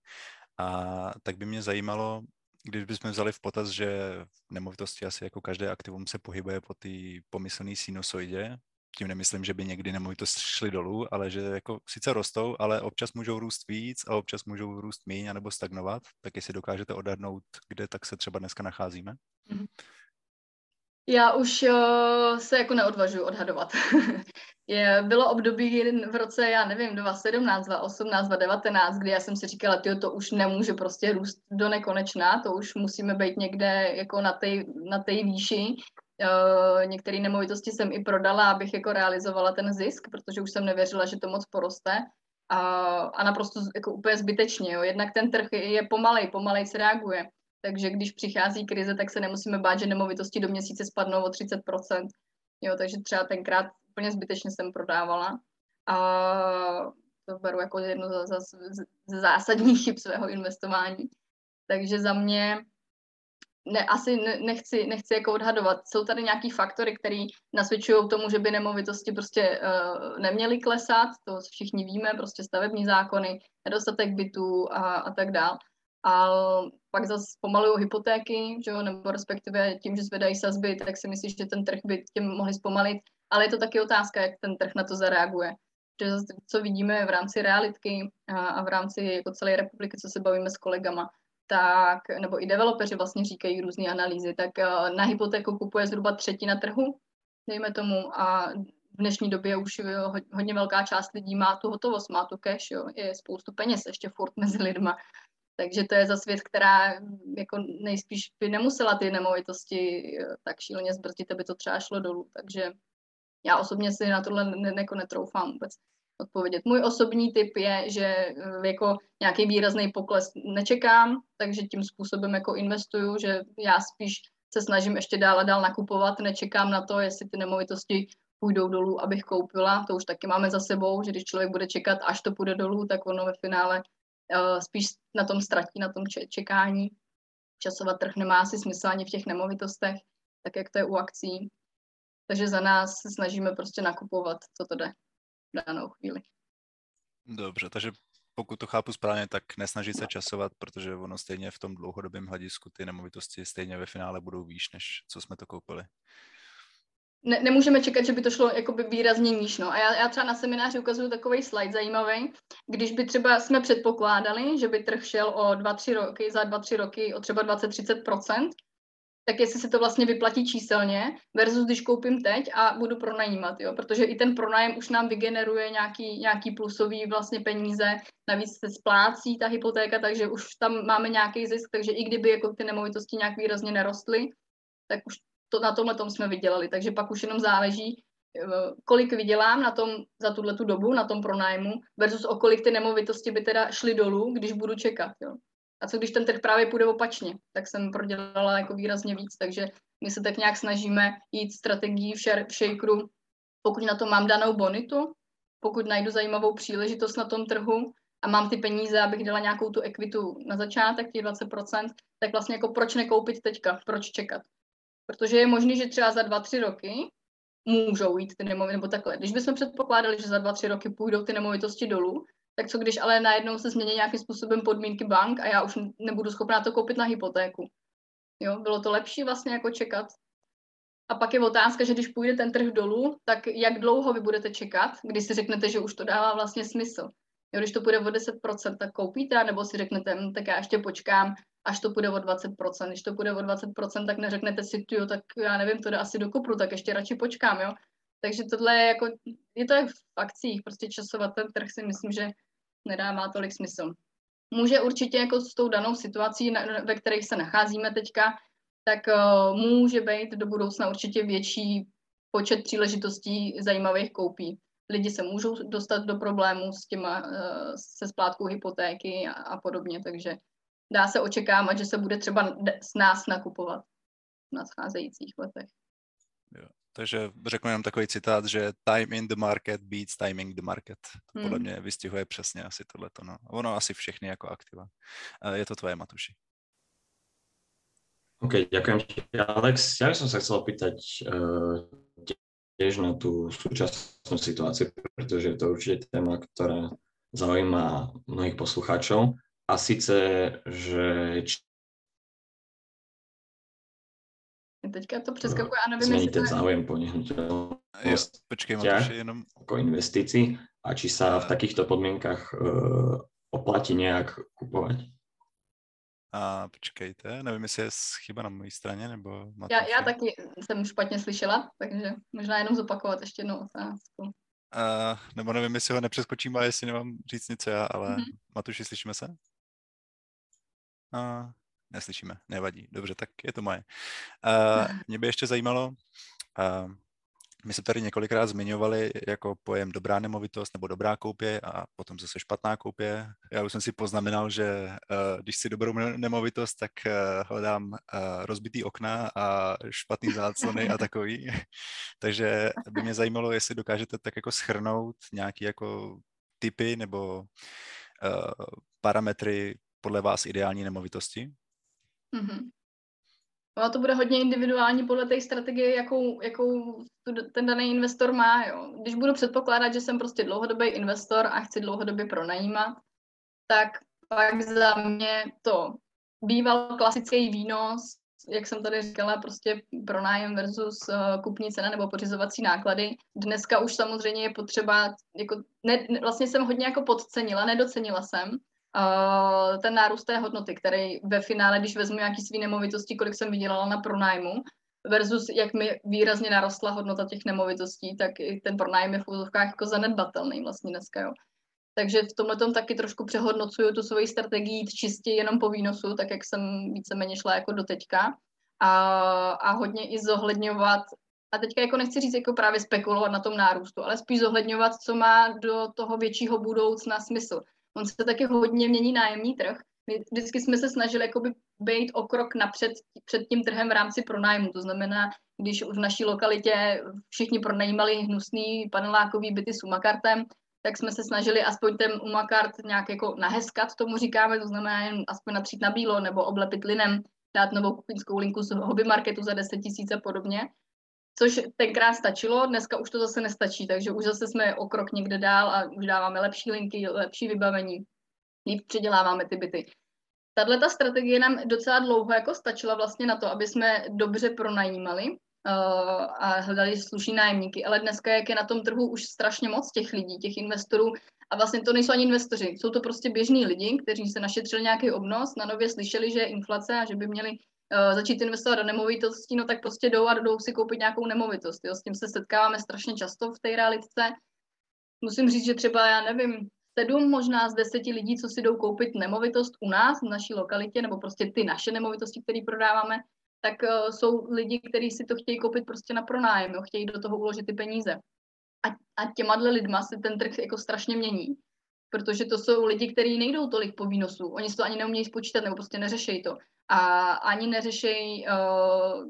Speaker 1: A tak by mě zajímalo, když bychom vzali v potaz, že nemovitosti asi jako každé aktivum se pohybuje po té pomyslné sinusoidě, tím nemyslím, že by někdy nemovitosti šly dolů, ale že jako sice rostou, ale občas můžou růst víc a občas můžou růst míň nebo stagnovat, tak jestli dokážete odhadnout, kde tak se třeba dneska nacházíme? Mhm.
Speaker 3: Já už uh, se jako neodvažuji odhadovat. (laughs) je, bylo období v roce, já nevím, 2017, 2018, 2019, kdy já jsem si říkala, tyjo, to už nemůže prostě růst do nekonečna, to už musíme být někde jako na té na výši. Uh, některé nemovitosti jsem i prodala, abych jako realizovala ten zisk, protože už jsem nevěřila, že to moc poroste. A, a naprosto jako úplně zbytečně. Jo. Jednak ten trh je pomalej, pomalej se reaguje. Takže když přichází krize, tak se nemusíme bát, že nemovitosti do měsíce spadnou o 30%. Jo, takže třeba tenkrát úplně zbytečně jsem prodávala. A to beru jako z, z zásadních chyb svého investování. Takže za mě ne, asi ne, nechci, nechci jako odhadovat. Jsou tady nějaký faktory, které nasvědčují tomu, že by nemovitosti prostě uh, neměly klesat, to všichni víme, prostě stavební zákony, nedostatek bytů a, a tak dál. A pak zase pomalují hypotéky, že jo, nebo respektive tím, že zvedají sazby, tak si myslím, že ten trh by tím mohli zpomalit. Ale je to taky otázka, jak ten trh na to zareaguje. že co vidíme v rámci realitky a v rámci jako celé republiky, co se bavíme s kolegama, tak, nebo i developeři vlastně říkají různé analýzy, tak na hypotéku kupuje zhruba třetina trhu, dejme tomu, a v dnešní době už hodně velká část lidí má tu hotovost, má tu cash, jo, je spoustu peněz ještě furt mezi lidma. Takže to je za svět, která jako nejspíš by nemusela ty nemovitosti tak šíleně zbrzdit, aby to třeba šlo dolů. Takže já osobně si na tohle ne, jako netroufám vůbec odpovědět. Můj osobní typ je, že eh, jako nějaký výrazný pokles nečekám, takže tím způsobem jako investuju, že já spíš se snažím ještě dál a dál nakupovat, nečekám na to, jestli ty nemovitosti půjdou dolů, abych koupila. To už taky máme za sebou, že když člověk bude čekat, až to půjde dolů, tak ono ve finále uh, spíš na tom ztratí, na tom čekání. Časovat trh nemá asi smysl ani v těch nemovitostech, tak jak to je u akcí. Takže za nás se snažíme prostě nakupovat, co to jde v danou chvíli.
Speaker 1: Dobře, takže pokud to chápu správně, tak nesnažit se časovat, protože ono stejně v tom dlouhodobém hledisku ty nemovitosti stejně ve finále budou výš, než co jsme to koupili.
Speaker 3: Ne, nemůžeme čekat, že by to šlo jakoby výrazně níž. No. A já, já třeba na semináři ukazuju takový slide zajímavý, když by třeba jsme předpokládali, že by trh šel o 2-3 roky, za 2-3 roky o třeba 20-30%, tak jestli se to vlastně vyplatí číselně versus když koupím teď a budu pronajímat, jo? protože i ten pronájem už nám vygeneruje nějaký, nějaký plusový vlastně peníze, navíc se splácí ta hypotéka, takže už tam máme nějaký zisk, takže i kdyby jako ty nemovitosti nějak výrazně nerostly, tak už to, na tomhle tom jsme vydělali, takže pak už jenom záleží, eh, kolik vydělám na tom za tuhle tu dobu, na tom pronájmu, versus o kolik ty nemovitosti by teda šly dolů, když budu čekat. Jo. A co když ten trh právě půjde opačně, tak jsem prodělala jako výrazně víc, takže my se tak nějak snažíme jít strategií v, share, v shakeru, pokud na to mám danou bonitu, pokud najdu zajímavou příležitost na tom trhu a mám ty peníze, abych dala nějakou tu ekvitu na začátek, těch 20%, tak vlastně jako proč nekoupit teďka, proč čekat. Protože je možné, že třeba za dva, tři roky můžou jít ty nemovitosti, nebo takhle. Když bychom předpokládali, že za dva, tři roky půjdou ty nemovitosti dolů, tak co když ale najednou se změní nějakým způsobem podmínky bank a já už nebudu schopná to koupit na hypotéku. Jo, bylo to lepší vlastně jako čekat. A pak je otázka, že když půjde ten trh dolů, tak jak dlouho vy budete čekat, když si řeknete, že už to dává vlastně smysl. Jo, když to půjde o 10%, tak koupíte, nebo si řeknete, hm, tak já ještě počkám, až to půjde o 20%. Když to půjde o 20%, tak neřeknete si, jo, tak já nevím, to jde asi do kopru, tak ještě radši počkám, jo. Takže tohle je jako, je to jak v akcích, prostě časovat ten trh si myslím, že nedává tolik smysl. Může určitě jako s tou danou situací, ve které se nacházíme teďka, tak uh, může být do budoucna určitě větší počet příležitostí zajímavých koupí. Lidi se můžou dostat do problémů s těma, uh, se splátkou hypotéky a, a podobně, takže dá se očekávat, že se bude třeba s nás nakupovat v nadcházejících letech.
Speaker 1: Jo. Takže řeknu jenom takový citát, že time in the market beats timing the market. To podle hmm. mě vystihuje přesně asi tohleto. No. Ono asi všechny jako aktiva. Je to tvoje, Matuši.
Speaker 2: OK, ďakujem ti, Alex. Ja by som sa chcel opýtať uh, tiež na tú súčasnú situáciu, pretože je to určite téma, ktorá zaujíma mnohých poslucháčov. A síce, že
Speaker 3: Teďka to přeskakuje a nevím,
Speaker 2: jestli ten záujem po nehnuteľnosti
Speaker 1: počkej, Matuši, jenom...
Speaker 2: ako investícií a či sa v takýchto podmienkach uh, oplatí nějak kupovat?
Speaker 1: A počkejte, nevím, jestli je chyba na mojí straně, nebo...
Speaker 3: Já, já taky jsem špatně slyšela, takže možná jenom zopakovat ještě jednou otázku.
Speaker 1: Uh, nebo nevím, jestli ho nepřeskočím, a jestli nemám říct nic já, ale mm-hmm. Matuši, slyšíme se? Uh, neslyšíme, nevadí. Dobře, tak je to moje. Uh, (laughs) mě by ještě zajímalo, uh, my jsme tady několikrát zmiňovali jako pojem dobrá nemovitost nebo dobrá koupě a potom zase špatná koupě. Já už jsem si poznamenal, že uh, když si dobrou nemovitost, tak uh, hledám uh, rozbitý okna a špatný záclony a takový. (laughs) Takže by mě zajímalo, jestli dokážete tak jako schrnout nějaký jako typy nebo uh, parametry podle vás ideální nemovitosti?
Speaker 3: Mm-hmm. No to bude hodně individuální podle té strategie, jakou, jakou ten daný investor má. Jo. Když budu předpokládat, že jsem prostě dlouhodobý investor a chci dlouhodobě pronajímat, tak pak za mě to býval klasický výnos jak jsem tady říkala, prostě pronájem versus uh, kupní cena nebo pořizovací náklady. Dneska už samozřejmě je potřeba, jako, ne, vlastně jsem hodně jako podcenila, nedocenila jsem ten nárůst té hodnoty, který ve finále, když vezmu nějaký svý nemovitosti, kolik jsem vydělala na pronájmu, versus jak mi výrazně narostla hodnota těch nemovitostí, tak i ten pronájem je v úzovkách jako zanedbatelný vlastně dneska, jo. Takže v tomhle tom taky trošku přehodnocuju tu svoji strategii čistě jenom po výnosu, tak jak jsem víceméně šla jako do teďka. A, a hodně i zohledňovat, a teďka jako nechci říct jako právě spekulovat na tom nárůstu, ale spíš zohledňovat, co má do toho většího budoucna smysl. On se taky hodně mění nájemní trh. My vždycky jsme se snažili jakoby být o krok napřed před tím trhem v rámci pronájmu. To znamená, když v naší lokalitě všichni pronajímali hnusný panelákový byty s umakartem, tak jsme se snažili aspoň ten umakart nějak jako naheskat, tomu říkáme, to znamená jen aspoň natřít na bílo nebo oblepit linem, dát novou kuchyňskou linku z hobby marketu za 10 tisíc a podobně. Což tenkrát stačilo, dneska už to zase nestačí, takže už zase jsme o krok někde dál a už dáváme lepší linky, lepší vybavení, líp předěláváme ty byty. Tahle ta strategie nám docela dlouho jako stačila vlastně na to, aby jsme dobře pronajímali uh, a hledali slušní nájemníky, ale dneska, jak je na tom trhu už strašně moc těch lidí, těch investorů, a vlastně to nejsou ani investoři, jsou to prostě běžní lidi, kteří se našetřili nějaký obnos, na nově slyšeli, že je inflace a že by měli uh, začít investovat do nemovitostí, no tak prostě jdou a jdou si koupit nějakou nemovitost. Jo. S tím se setkáváme strašně často v té realitce. Musím říct, že třeba, já nevím, sedm možná z deseti lidí, co si jdou koupit nemovitost u nás, v naší lokalitě, nebo prostě ty naše nemovitosti, které prodáváme, tak uh, jsou lidi, kteří si to chtějí koupit prostě na pronájem, jo, chtějí do toho uložit ty peníze. A, a těma lidma se ten trh jako strašně mění, protože to jsou lidi, kteří nejdou tolik po výnosu. Oni si to ani neumějí spočítat, nebo prostě neřešejí to. A ani neřešejí uh,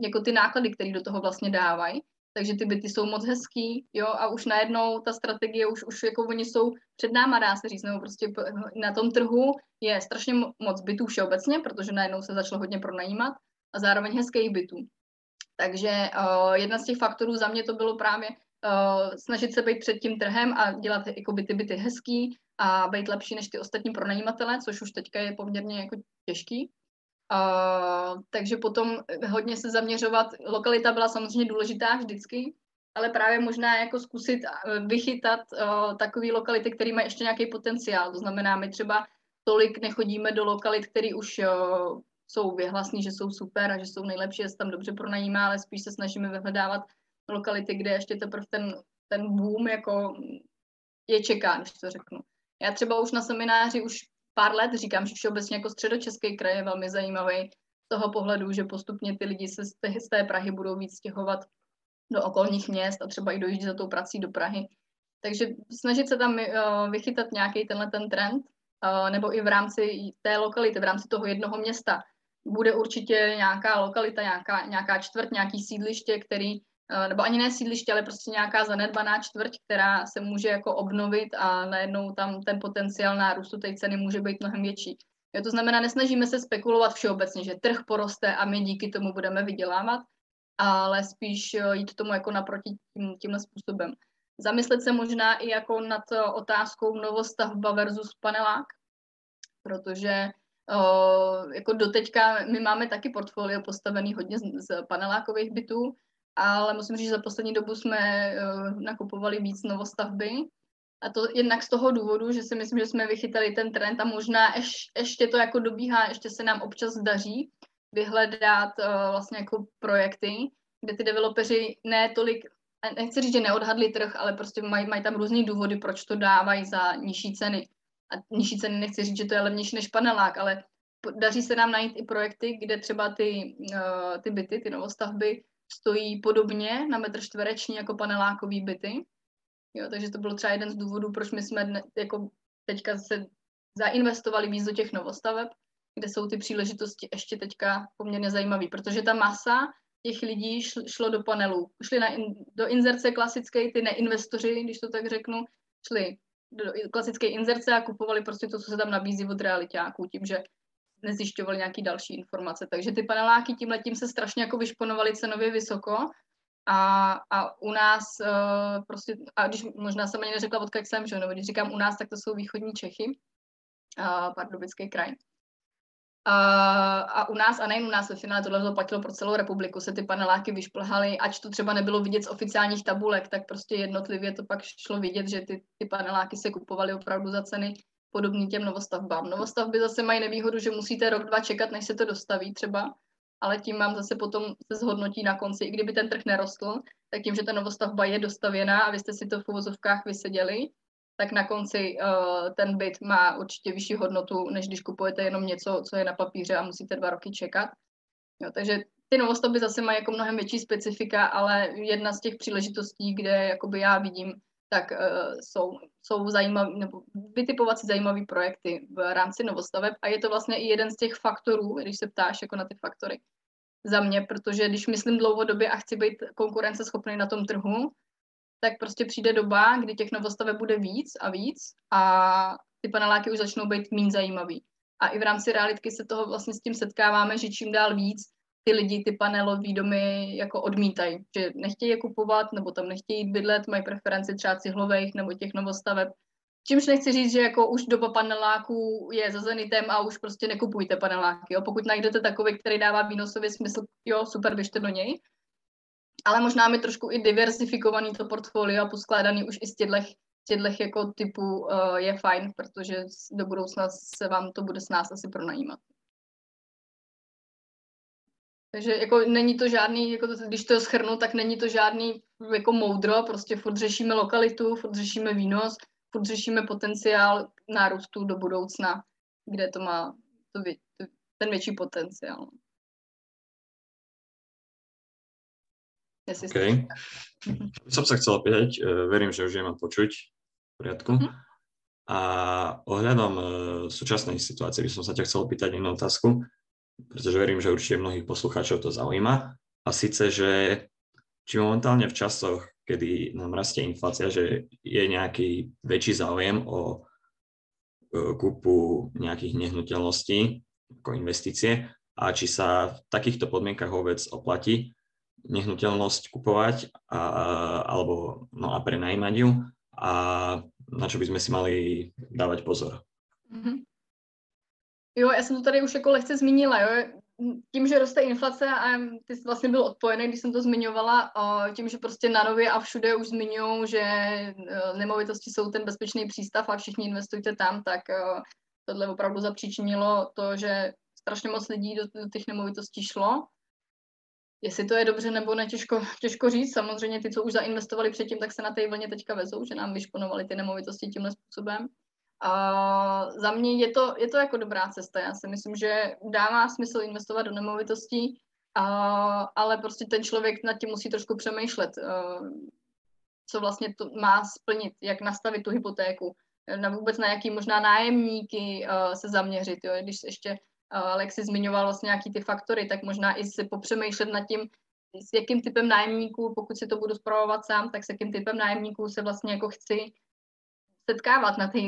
Speaker 3: jako ty náklady, které do toho vlastně dávají takže ty byty jsou moc hezký, jo, a už najednou ta strategie, už, už jako oni jsou před náma, dá se říct, nebo prostě na tom trhu je strašně moc bytů všeobecně, protože najednou se začalo hodně pronajímat a zároveň hezkých bytů. Takže uh, jedna z těch faktorů za mě to bylo právě uh, snažit se být před tím trhem a dělat jako byty, byty hezký a být lepší než ty ostatní pronajímatele, což už teďka je poměrně jako těžký. Uh, takže potom hodně se zaměřovat, lokalita byla samozřejmě důležitá vždycky, ale právě možná jako zkusit vychytat uh, takové lokality, které mají ještě nějaký potenciál. To znamená, my třeba tolik nechodíme do lokalit, které už uh, jsou vyhlasní, že jsou super a že jsou nejlepší, že se tam dobře pronajímá, ale spíš se snažíme vyhledávat lokality, kde ještě teprve ten, ten boom jako je čeká, když to řeknu. Já třeba už na semináři už pár let říkám, že všeobecně jako středočeský kraj je velmi zajímavý z toho pohledu, že postupně ty lidi se z té, Prahy budou víc stěhovat do okolních měst a třeba i dojíždět za tou prací do Prahy. Takže snažit se tam uh, vychytat nějaký tenhle ten trend, uh, nebo i v rámci té lokality, v rámci toho jednoho města. Bude určitě nějaká lokalita, nějaká, nějaká čtvrt, nějaký sídliště, který Eh, nebo ani ne sídliště, ale prostě nějaká zanedbaná čtvrť, která se může jako obnovit a najednou tam ten potenciál nárůstu té ceny může být mnohem větší. Jo, to znamená, nesnažíme se spekulovat všeobecně, že trh poroste a my díky tomu budeme vydělávat, ale spíš eh, jít tomu jako naproti tím, tímhle způsobem. Zamyslet se možná i jako nad otázkou novostavba versus panelák, protože uh, jako doteďka my máme taky portfolio postavený hodně z, z panelákových bytů, ale musím říct, že za poslední dobu jsme uh, nakupovali víc novostavby. A to jednak z toho důvodu, že si myslím, že jsme vychytali ten trend a možná ješ, ještě to jako dobíhá, ještě se nám občas daří vyhledat uh, vlastně jako projekty, kde ty developeři ne tolik, nechci říct, že neodhadli trh, ale prostě mají, mají tam různý důvody, proč to dávají za nižší ceny. A nižší ceny nechci říct, že to je levnější než panelák, ale daří se nám najít i projekty, kde třeba ty, uh, ty byty, ty novostavby stojí podobně na metr čtvereční jako panelákový byty. Jo, takže to byl třeba jeden z důvodů, proč my jsme dne, jako teďka se zainvestovali víc do těch novostaveb, kde jsou ty příležitosti ještě teďka poměrně zajímavé, protože ta masa těch lidí šlo, šlo do panelů. Šli na in, do inzerce klasické, ty neinvestoři, když to tak řeknu, šli do klasické inzerce a kupovali prostě to, co se tam nabízí od realitáků, tím, že nezjišťovali nějaké další informace. Takže ty paneláky tím letím se strašně jako vyšponovaly cenově vysoko a, a u nás uh, prostě, a když možná jsem ani neřekla, odkud jsem, že nebo když říkám u nás, tak to jsou východní Čechy, uh, Pardubický kraj. a, a u nás, a nejen u nás ve finále, tohle to platilo pro celou republiku, se ty paneláky vyšplhaly, ač to třeba nebylo vidět z oficiálních tabulek, tak prostě jednotlivě to pak šlo vidět, že ty, ty paneláky se kupovaly opravdu za ceny podobný těm novostavbám. Novostavby zase mají nevýhodu, že musíte rok, dva čekat, než se to dostaví třeba, ale tím vám zase potom se zhodnotí na konci, i kdyby ten trh nerostl, tak tím, že ta novostavba je dostavěná a vy jste si to v uvozovkách vyseděli, tak na konci uh, ten byt má určitě vyšší hodnotu, než když kupujete jenom něco, co je na papíře a musíte dva roky čekat. Jo, takže ty novostavby zase mají jako mnohem větší specifika, ale jedna z těch příležitostí, kde jakoby já vidím, tak uh, jsou, jsou zajímavý, nebo vytipovat si zajímavý projekty v rámci novostaveb a je to vlastně i jeden z těch faktorů, když se ptáš jako na ty faktory za mě, protože když myslím dlouhodobě a chci být konkurenceschopný na tom trhu, tak prostě přijde doba, kdy těch novostaveb bude víc a víc a ty paneláky už začnou být méně zajímavý. A i v rámci realitky se toho vlastně s tím setkáváme, že čím dál víc ty lidi ty panelové domy jako odmítají, že nechtějí je kupovat, nebo tam nechtějí jít bydlet, mají preferenci třeba cihlových nebo těch novostaveb. Čímž nechci říct, že jako už doba paneláků je za zenitem a už prostě nekupujte paneláky. Jo? Pokud najdete takový, který dává výnosový smysl, jo, super, běžte do něj ale možná mi trošku i diversifikovaný to portfolio a poskládaný už i z těchto jako typů uh, je fajn, protože do budoucna se vám to bude s nás asi pronajímat. Takže jako není to žádný, jako když to schrnu, tak není to žádný jako moudro, prostě furt řešíme lokalitu, furt řešíme výnos, furt řešíme potenciál nárůstu do budoucna, kde to má to, ten větší potenciál.
Speaker 2: Jestli okay. Som sa chcel opýtať, e, verím, že už je mám počuť v poriadku. Mm. A ohľadom uh, súčasnej situácie by som sa ťa chcel opýtať jednu otázku, pretože verím, že určite mnohých poslucháčov to zaujíma. A síce, že či momentálne v časoch, kedy nám rastie inflácia, že je nejaký väčší záujem o uh, kúpu nejakých nehnuteľností ako investície a či sa v takýchto podmienkach vôbec oplatí nehnuteľnosť kupovať a, alebo no a prenajímať ju a na čo by sme si mali dávať pozor. Mm-hmm.
Speaker 3: Jo, já jsem to tady už jako lehce zmínila, jo. Tím, že roste inflace a ty jsi vlastně byl odpojený, když jsem to zmiňovala, tím, že prostě na nově a všude už zmiňují, že e, nemovitosti jsou ten bezpečný přístav a všichni investujte tam, tak e, tohle opravdu zapříčinilo to, že strašně moc lidí do, do těch nemovitostí šlo Jestli to je dobře nebo ne, těžko, těžko říct. Samozřejmě ty, co už zainvestovali předtím, tak se na té vlně teďka vezou, že nám vyšponovali ty nemovitosti tímhle způsobem. A za mě je to, je to jako dobrá cesta. Já si myslím, že dává smysl investovat do nemovitostí, a, ale prostě ten člověk nad tím musí trošku přemýšlet, co vlastně to má splnit, jak nastavit tu hypotéku, na vůbec na jaký možná nájemníky se zaměřit. Jo? Když ještě Alexi zmiňoval vlastně nějaký ty faktory, tak možná i si popřemýšlet nad tím, s jakým typem nájemníků, pokud si to budu zpravovat sám, tak s jakým typem nájemníků se vlastně jako chci setkávat na té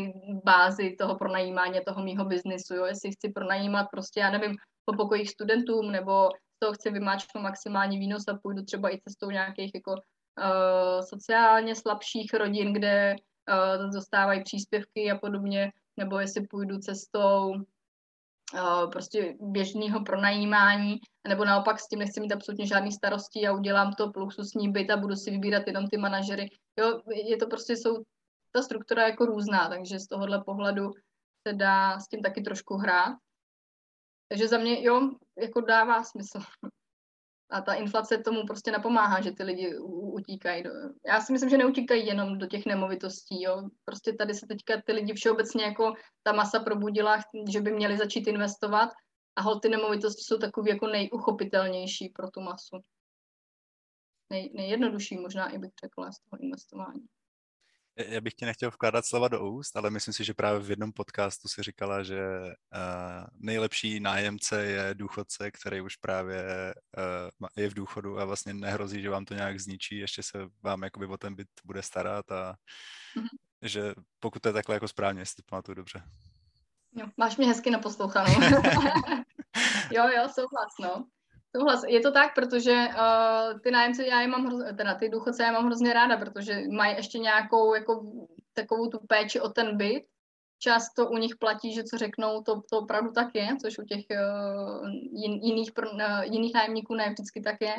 Speaker 3: bázi toho pronajímání toho mýho biznisu, jo? jestli chci pronajímat prostě, já nevím, po pokojích studentům, nebo toho chci vymáčknout maximální výnos a půjdu třeba i cestou nějakých jako uh, sociálně slabších rodin, kde uh, dostávají příspěvky a podobně, nebo jestli půjdu cestou prostě běžného pronajímání, nebo naopak s tím nechci mít absolutně žádný starosti a udělám to luxusní byt a budu si vybírat jenom ty manažery. Jo, je to prostě, jsou, ta struktura jako různá, takže z tohohle pohledu se dá s tím taky trošku hrát. Takže za mě, jo, jako dává smysl. A ta inflace tomu prostě napomáhá, že ty lidi utíkají. Do... Já si myslím, že neutíkají jenom do těch nemovitostí. Jo. Prostě tady se teďka ty lidi všeobecně jako ta masa probudila, že by měli začít investovat a hol ty nemovitosti jsou takový jako nejuchopitelnější pro tu masu. Nej, nejjednodušší možná i bych řekla z toho investování
Speaker 1: já bych ti nechtěl vkládat slova do úst, ale myslím si, že právě v jednom podcastu si říkala, že uh, nejlepší nájemce je důchodce, který už právě uh, je v důchodu a vlastně nehrozí, že vám to nějak zničí, ještě se vám jakoby o ten byt bude starat a mm-hmm. že pokud to je takhle jako správně, jestli to pamatuju dobře.
Speaker 3: Jo, máš mě hezky naposlouchanou. (laughs) jo, jo, souhlas, no. Souhlas. Je to tak, protože uh, ty nájemci, já je mám hrozně, teda ty důchodce já mám hrozně ráda, protože mají ještě nějakou jako takovou tu péči o ten byt často u nich platí, že co řeknou, to, to opravdu tak je, což u těch uh, jin, jiných, uh, jiných nájemníků ne vždycky tak je.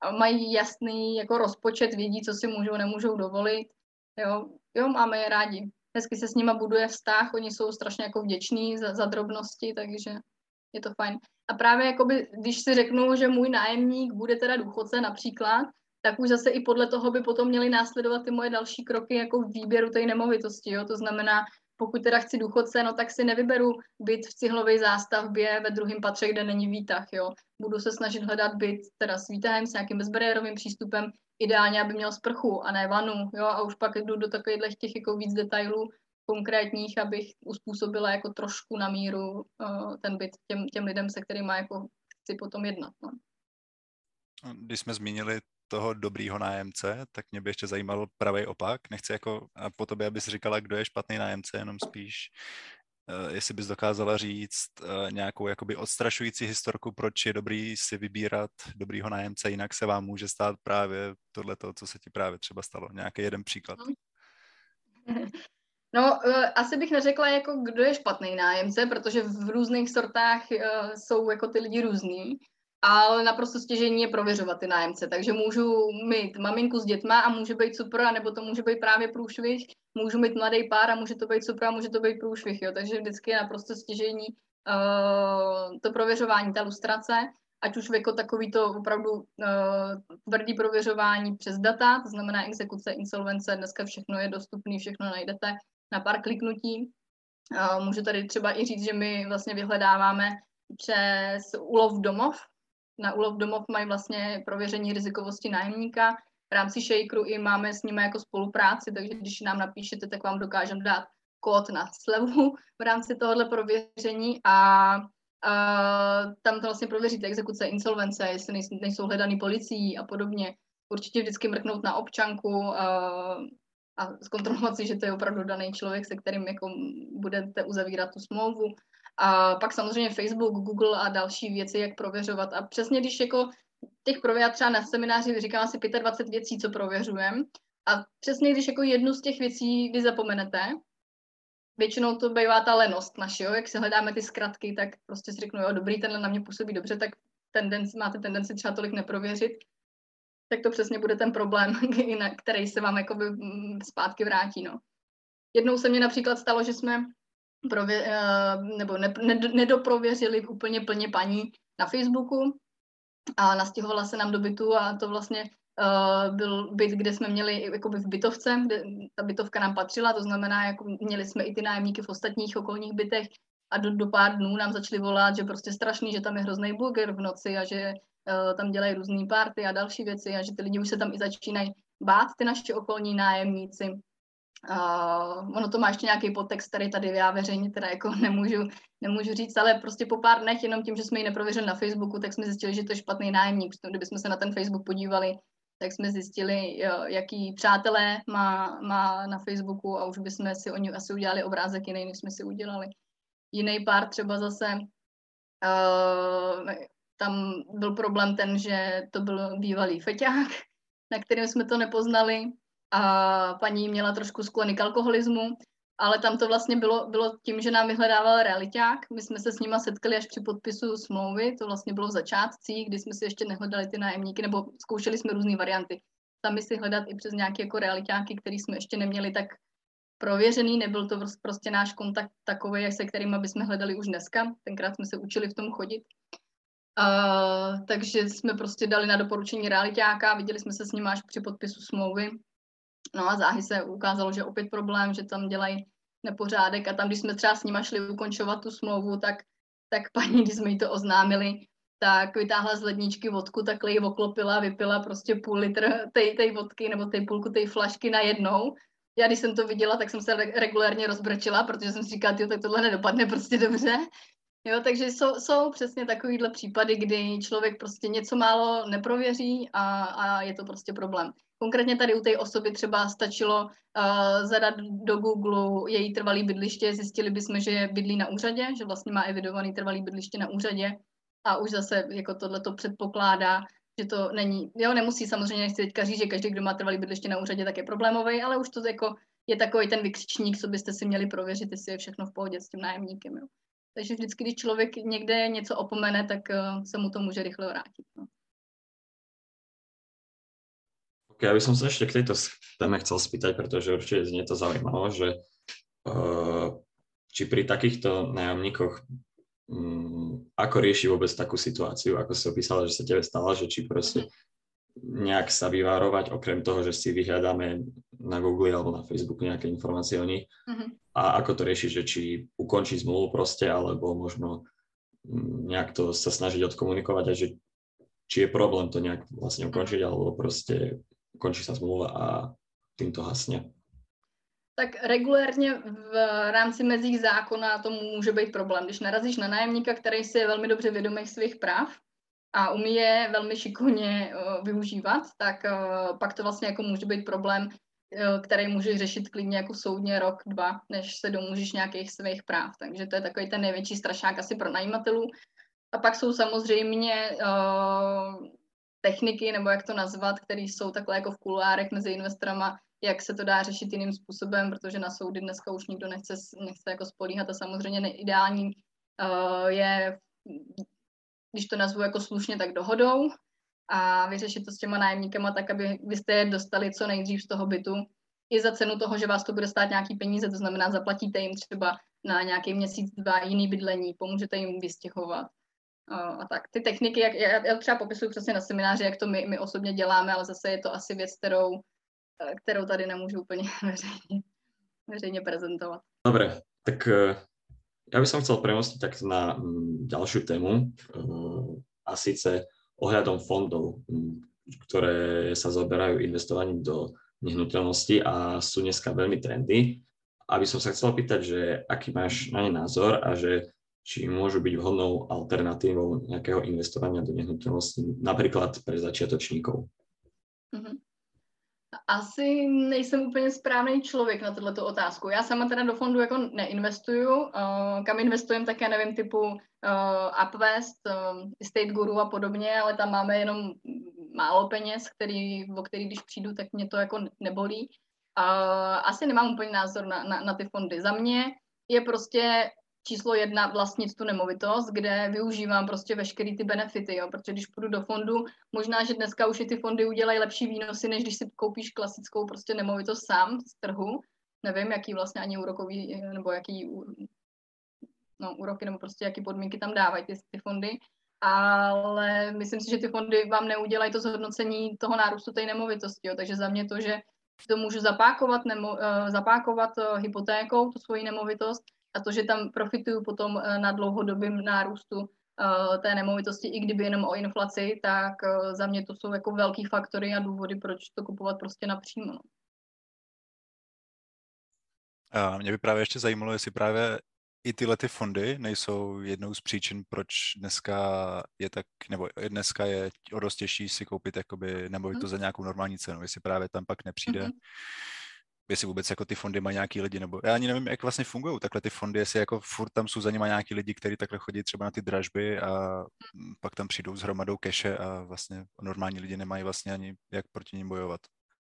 Speaker 3: A mají jasný jako rozpočet, vědí, co si můžou, nemůžou dovolit. Jo, jo máme je rádi. Hezky se s nima buduje vztah, oni jsou strašně jako vděční za, za drobnosti, takže je to fajn. A právě jakoby, když si řeknu, že můj nájemník bude teda důchodce například, tak už zase i podle toho by potom měly následovat ty moje další kroky jako výběru té nemovitosti. Jo? To znamená, pokud teda chci důchodce, no tak si nevyberu byt v cihlové zástavbě ve druhém patře, kde není výtah, jo. Budu se snažit hledat byt teda s výtahem, s nějakým bezbariérovým přístupem, ideálně, aby měl sprchu a ne vanu, jo, a už pak jdu do takových těch jako víc detailů konkrétních, abych uspůsobila jako trošku na míru uh, ten byt těm, těm lidem, se kterými jako chci potom jednat, no.
Speaker 1: Když jsme zmínili toho dobrýho nájemce, tak mě by ještě zajímal pravý opak. Nechci jako po tobě, abys říkala, kdo je špatný nájemce, jenom spíš uh, jestli bys dokázala říct uh, nějakou jakoby odstrašující historku, proč je dobrý si vybírat dobrýho nájemce, jinak se vám může stát právě tohle, co se ti právě třeba stalo. Nějaký jeden příklad.
Speaker 3: No, (laughs) uh, asi bych neřekla, jako kdo je špatný nájemce, protože v různých sortách uh, jsou jako ty lidi různý ale naprosto stěžení je prověřovat ty nájemce. Takže můžu mít maminku s dětma a může být super, nebo to může být právě průšvih, můžu mít mladý pár a může to být super a může to být průšvih. Jo. Takže vždycky je naprosto stěžení uh, to prověřování, ta lustrace, ať už jako takový to opravdu uh, tvrdý prověřování přes data, to znamená exekuce, insolvence, dneska všechno je dostupné, všechno najdete na pár kliknutí. Můžu tady třeba i říct, že my vlastně vyhledáváme přes úlov domov, na úlov domov mají vlastně prověření rizikovosti nájemníka. V rámci Shakeru i máme s nimi jako spolupráci, takže když nám napíšete, tak vám dokážeme dát kód na slevu v rámci tohohle prověření a Uh, tam to vlastně prověříte exekuce, insolvence, jestli nejsou, hledaný policií a podobně. Určitě vždycky mrknout na občanku a zkontrolovat si, že to je opravdu daný člověk, se kterým jako budete uzavírat tu smlouvu. A pak samozřejmě Facebook, Google a další věci, jak prověřovat. A přesně když jako těch prověřovat třeba na semináři říkám asi 25 věcí, co prověřujeme. A přesně když jako jednu z těch věcí vy zapomenete, většinou to bývá ta lenost naše, jo? jak si hledáme ty zkratky, tak prostě si řeknu, jo, dobrý, tenhle na mě působí dobře, tak tendenci, máte tendenci třeba tolik neprověřit, tak to přesně bude ten problém, (laughs) který se vám jako mm, zpátky vrátí. No. Jednou se mně například stalo, že jsme prově, uh, nebo ne, ne, nedoprověřili úplně plně paní na Facebooku a nastěhovala se nám do bytu a to vlastně uh, byl byt, kde jsme měli jakoby v bytovce, kde ta bytovka nám patřila, to znamená, jako měli jsme i ty nájemníky v ostatních okolních bytech a do, do pár dnů nám začali volat, že prostě strašný, že tam je hrozný burger v noci a že tam dělají různé party a další věci a že ty lidi už se tam i začínají bát, ty naši okolní nájemníci. Uh, ono to má ještě nějaký podtext, který tady já veřejně teda jako (laughs) nemůžu, nemůžu říct, ale prostě po pár dnech jenom tím, že jsme ji neprověřili na Facebooku, tak jsme zjistili, že to je špatný nájemník. Kdybychom se na ten Facebook podívali, tak jsme zjistili, jo, jaký přátelé má, má na Facebooku a už bychom si o ní asi udělali obrázek jiný, než jsme si udělali. Jiný pár třeba zase, uh, tam byl problém ten, že to byl bývalý feťák, na kterém jsme to nepoznali, a paní měla trošku sklony k alkoholismu, ale tam to vlastně bylo, bylo tím, že nám vyhledával realiták. My jsme se s nima setkali až při podpisu smlouvy, to vlastně bylo v začátcích, kdy jsme si ještě nehledali ty nájemníky, nebo zkoušeli jsme různé varianty. Sami si hledat i přes nějaké jako realitáky, které jsme ještě neměli tak prověřený, nebyl to prostě náš kontakt takový, se kterým bychom hledali už dneska. Tenkrát jsme se učili v tom chodit. Uh, takže jsme prostě dali na doporučení realitáka, viděli jsme se s ním až při podpisu smlouvy No a záhy se ukázalo, že opět problém, že tam dělají nepořádek a tam, když jsme třeba s nima šli ukončovat tu smlouvu, tak, tak paní, když jsme jí to oznámili, tak vytáhla z ledničky vodku, takhle ji oklopila, vypila prostě půl litr té vodky nebo té půlku té flašky na jednou. Já když jsem to viděla, tak jsem se regulárně rozbrčila, protože jsem si říkala, tak tohle nedopadne prostě dobře. Jo, takže jsou, jsou přesně takovýhle případy, kdy člověk prostě něco málo neprověří a, a je to prostě problém. Konkrétně tady u té osoby třeba stačilo uh, zadat do Google její trvalý bydliště, zjistili bychom, že bydlí na úřadě, že vlastně má evidovaný trvalý bydliště na úřadě a už zase jako tohle to předpokládá, že to není, jo, nemusí samozřejmě, nechci teďka říct, že každý, kdo má trvalý bydliště na úřadě, tak je problémový, ale už to jako je takový ten vykřičník, co byste si měli prověřit, jestli je všechno v pohodě s tím nájemníkem. Jo. Takže vždycky, když člověk někde něco opomene, tak uh, se mu to může rychle vrátit. No.
Speaker 2: Okay, ja by som sa ešte k tejto téme chcel spýtať, pretože určite znie to zaujímavé, že uh, či pri takýchto nájomníkoch um, ako rieši vôbec takú situáciu, ako si opísala, že sa tebe stala, že či proste nejak sa vyvárovať, okrem toho, že si vyhľadáme na Google alebo na Facebooku nejaké informácie o nich uh-huh. a ako to riešiť, že či ukončí zmluvu proste, alebo možno nejak to sa snažiť odkomunikovať a že či je problém to nejak vlastne ukončiť, alebo proste končí sa zmluva a tým to hasne.
Speaker 3: Tak regulérně v rámci mezích zákona to může být problém. Když narazíš na nájemníka, který si je velmi dobře vědomý svých práv a umí je velmi šikovně uh, využívat, tak uh, pak to vlastně jako může být problém, uh, který můžeš řešit klidně jako soudně rok, dva, než se domůžeš nějakých svých práv. Takže to je takový ten největší strašák asi pro najímatelů. A pak jsou samozřejmě techniky, nebo jak to nazvat, které jsou takhle jako v kulárech mezi investorama, jak se to dá řešit jiným způsobem, protože na soudy dneska už nikdo nechce, nechce jako spolíhat a samozřejmě neideální uh, je, když to nazvu jako slušně, tak dohodou a vyřešit to s těma nájemníkama tak, aby vy jste je dostali co nejdřív z toho bytu, i za cenu toho, že vás to bude stát nějaký peníze, to znamená zaplatíte jim třeba na nějaký měsíc, dva jiný bydlení, pomůžete jim vystěhovat a tak. Ty techniky, jak, já, já třeba popisuju přesně na semináři, jak to my, my osobně děláme, ale zase je to asi věc, kterou, kterou tady nemůžu úplně (laughs) veřejně, veřejně prezentovat.
Speaker 2: Dobre, tak eh, ja by som chcel premostiť tak na mm, ďalšiu tému eh, a síce ohľadom fondov, mm, ktoré sa zaberajú investovaním do nehnuteľnosti a sú dneska veľmi trendy. Aby som sa chcel opýtať, že aký máš na ne názor a že či môžu byť vhodnou alternatívou nejakého investovania do nehnuteľnosti, napríklad pre začiatočníkov.
Speaker 3: Mm-hmm. Asi nejsem úplně správný člověk na tuto otázku. Já sama teda do fondu jako neinvestuju. Uh, kam investujem, tak já nevím, typu uh, Upwest, uh, Estate Guru a podobně, ale tam máme jenom málo peněz, který, o který když přijdu, tak mě to jako nebolí. Uh, asi nemám úplně názor na, na, na ty fondy. Za mě je prostě číslo jedna vlastnit tu nemovitost, kde využívám prostě veškerý ty benefity, jo, protože když půjdu do fondu, možná, že dneska už i ty fondy udělají lepší výnosy, než když si koupíš klasickou prostě nemovitost sám z trhu, nevím, jaký vlastně ani úrokový, nebo jaký no, úroky, nebo prostě jaký podmínky tam dávají ty, ty fondy, ale myslím si, že ty fondy vám neudělají to zhodnocení toho nárůstu té nemovitosti, jo, takže za mě to, že to můžu zapákovat, nemo, uh, zapákovat uh, hypotékou, tu svoji nemovitost, a to, že tam profituju potom eh, na dlouhodobém nárůstu eh, té nemovitosti, i kdyby jenom o inflaci, tak eh, za mě to jsou jako velký faktory a důvody, proč to kupovat prostě napřímo. No.
Speaker 1: A mě by právě ještě zajímalo, jestli právě i tyhle ty fondy nejsou jednou z příčin, proč dneska je tak, nebo dneska je o dost těžší si koupit jakoby nemovitost hmm. za nějakou normální cenu, jestli právě tam pak nepřijde hmm jestli vůbec jako ty fondy mají nějaký lidi, nebo já ani nevím, jak vlastně fungují takhle ty fondy, jestli jako furt tam jsou za nimi nějaký lidi, kteří takhle chodí třeba na ty dražby a pak tam přijdou s hromadou keše a vlastně normální lidi nemají vlastně ani jak proti ním bojovat.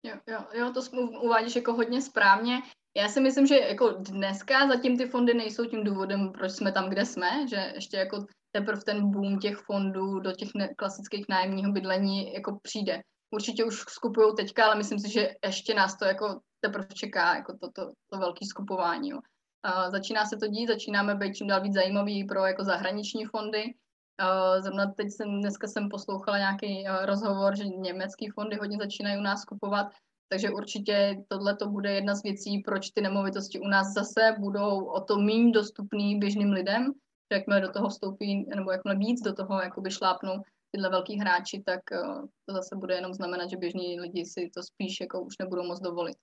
Speaker 3: Jo, jo, jo, to uvádíš jako hodně správně. Já si myslím, že jako dneska zatím ty fondy nejsou tím důvodem, proč jsme tam, kde jsme, že ještě jako teprve ten boom těch fondů do těch ne- klasických nájemního bydlení jako přijde. Určitě už skupují teďka, ale myslím si, že ještě nás to jako teprve čeká jako to, to, to velké skupování. Jo. Uh, začíná se to dít, začínáme být čím dál víc zajímavý pro jako zahraniční fondy. Uh, zrovna teď jsem, dneska jsem poslouchala nějaký uh, rozhovor, že německý fondy hodně začínají u nás kupovat, takže určitě tohle to bude jedna z věcí, proč ty nemovitosti u nás zase budou o to méně dostupný běžným lidem, že jakmile do toho vstoupí, nebo jakmile víc do toho jakoby šlápnou tyhle velký hráči, tak uh, to zase bude jenom znamenat, že běžní lidi si to spíš jako už nebudou moc dovolit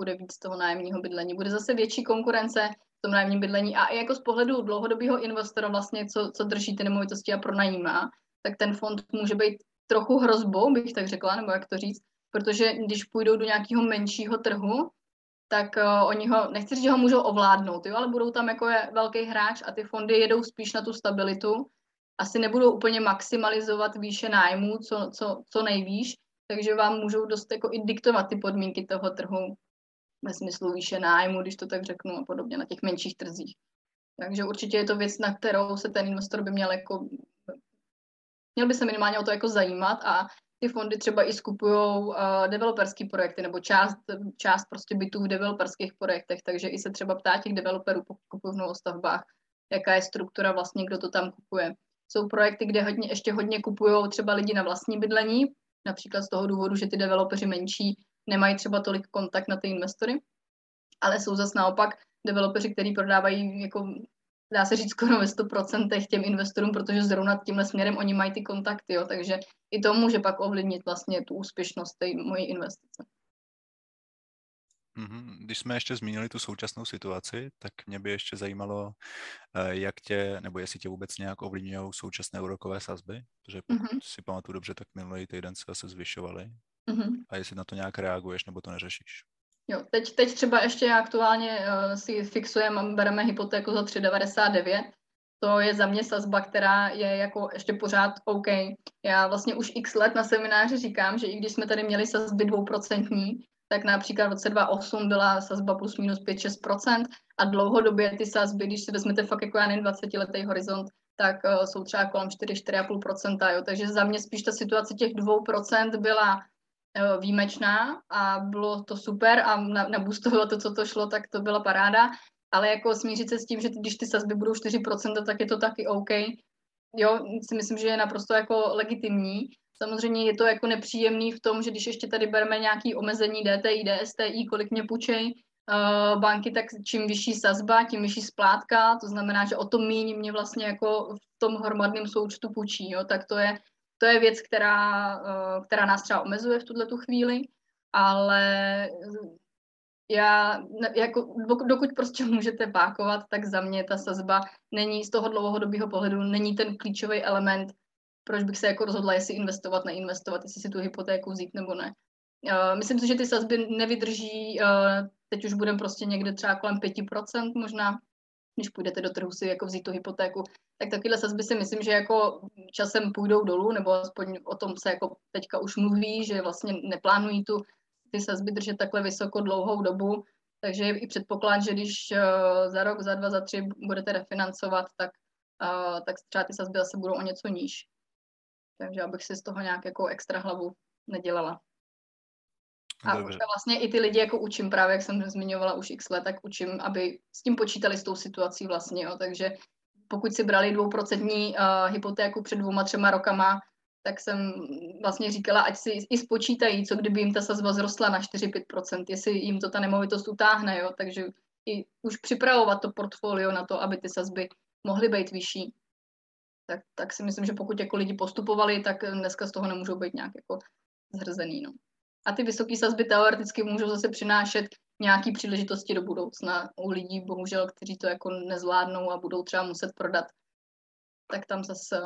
Speaker 3: bude víc toho nájemního bydlení. Bude zase větší konkurence v tom nájemním bydlení a i jako z pohledu dlouhodobého investora vlastně, co, co drží ty nemovitosti a pronajímá, tak ten fond může být trochu hrozbou, bych tak řekla, nebo jak to říct, protože když půjdou do nějakého menšího trhu, tak uh, oni ho, nechci říct, že ho můžou ovládnout, jo, ale budou tam jako je velký hráč a ty fondy jedou spíš na tu stabilitu, asi nebudou úplně maximalizovat výše nájmu, co, co, co nejvýš, takže vám můžou dost jako i diktovat ty podmínky toho trhu ve smyslu výše nájmu, když to tak řeknu a podobně na těch menších trzích. Takže určitě je to věc, na kterou se ten investor by měl jako měl by se minimálně o to jako zajímat a ty fondy třeba i skupují uh, developerské projekty nebo část, část prostě bytů v developerských projektech, takže i se třeba ptá těch developerů, pokud kupují v novostavbách, jaká je struktura vlastně, kdo to tam kupuje. Jsou projekty, kde hodně, ještě hodně kupují třeba lidi na vlastní bydlení, například z toho důvodu, že ty developeři menší nemají třeba tolik kontakt na ty investory, ale jsou zase naopak developeři, kteří prodávají jako dá se říct skoro ve 100% těm investorům, protože zrovna tímhle směrem oni mají ty kontakty, jo, takže i to může pak ovlivnit vlastně tu úspěšnost té mojí investice.
Speaker 1: Mhm, když jsme ještě zmínili tu současnou situaci, tak mě by ještě zajímalo, eh, jak tě, nebo jestli tě vůbec nějak ovlivňují současné úrokové sazby, protože pokud mm-hmm. si pamatuju dobře, tak minulý týden se zase zvyšovaly. Mm-hmm. A jestli na to nějak reaguješ, nebo to neřešíš?
Speaker 3: Jo, teď, teď třeba ještě aktuálně uh, si fixujeme, bereme hypotéku za 3,99. To je za mě sazba, která je jako ještě pořád OK. Já vlastně už x let na semináři říkám, že i když jsme tady měli sazby dvouprocentní, tak například v roce 2008 byla sazba plus minus 5-6% a dlouhodobě ty sazby, když si vezmete fakt jako já nevím 20 letý horizont, tak uh, jsou třeba kolem 4-4,5%. Jo. Takže za mě spíš ta situace těch 2% byla Eh, výjimečná a bylo to super a nabustovalo to, co to šlo, tak to byla paráda, ale jako smířit se s tím, že když ty sazby budou 4%, tak je to taky OK. Jo, si myslím, že je naprosto jako legitimní. Samozřejmě je to jako nepříjemný v tom, že když ještě tady bereme nějaký omezení DTI, DSTI, kolik mě půjčej uh, banky, tak čím vyšší sazba, tím vyšší splátka, to znamená, že o to méně mě vlastně jako v tom hromadném součtu půjčí, jo, tak to je to je věc, která, eh, která nás třeba omezuje v tuhle tu chvíli, ale já, jako, dokud prostě (laughs) můžete pákovat, tak za mě ta sazba není z toho dlouhodobého pohledu, není ten klíčový element, proč bych se jako rozhodla, jestli investovat, neinvestovat, jestli si tu hypotéku vzít nebo ne. Uh, myslím si, že ty sazby nevydrží, uh, teď už budeme prostě někde třeba kolem 5%, možná když půjdete do trhu si jako vzít tu hypotéku, tak takovéhle sazby si myslím, že jako časem půjdou dolů, nebo aspoň o tom se jako teďka už mluví, že vlastně neplánují tu ty sazby držet takhle vysoko dlouhou dobu, takže je i předpoklad, že když uh, za rok, za dva, za tři budete refinancovat, tak, tak třeba ty sazby zase budou o něco níž. Takže abych si z toho nějak jako extra hlavu nedělala. A Dobře. už vlastně i ty lidi jako učím právě, jak jsem zmiňovala už x let, tak učím, aby s tím počítali s tou situací vlastně, jo. Takže pokud si brali dvouprocentní uh, hypotéku před dvouma, třema rokama, tak jsem vlastně říkala, ať si i spočítají, co kdyby jim ta sazba zrostla na 4-5%, jestli jim to ta nemovitost utáhne, jo. Takže i už připravovat to portfolio na to, aby ty sazby mohly být vyšší. Tak, tak si myslím, že pokud jako lidi postupovali, tak dneska z toho nemůžou být nějak jako zhrzený. No. A ty vysoké sazby teoreticky můžou zase přinášet nějaké příležitosti do budoucna u lidí, bohužel, kteří to jako nezvládnou a budou třeba muset prodat, tak tam zase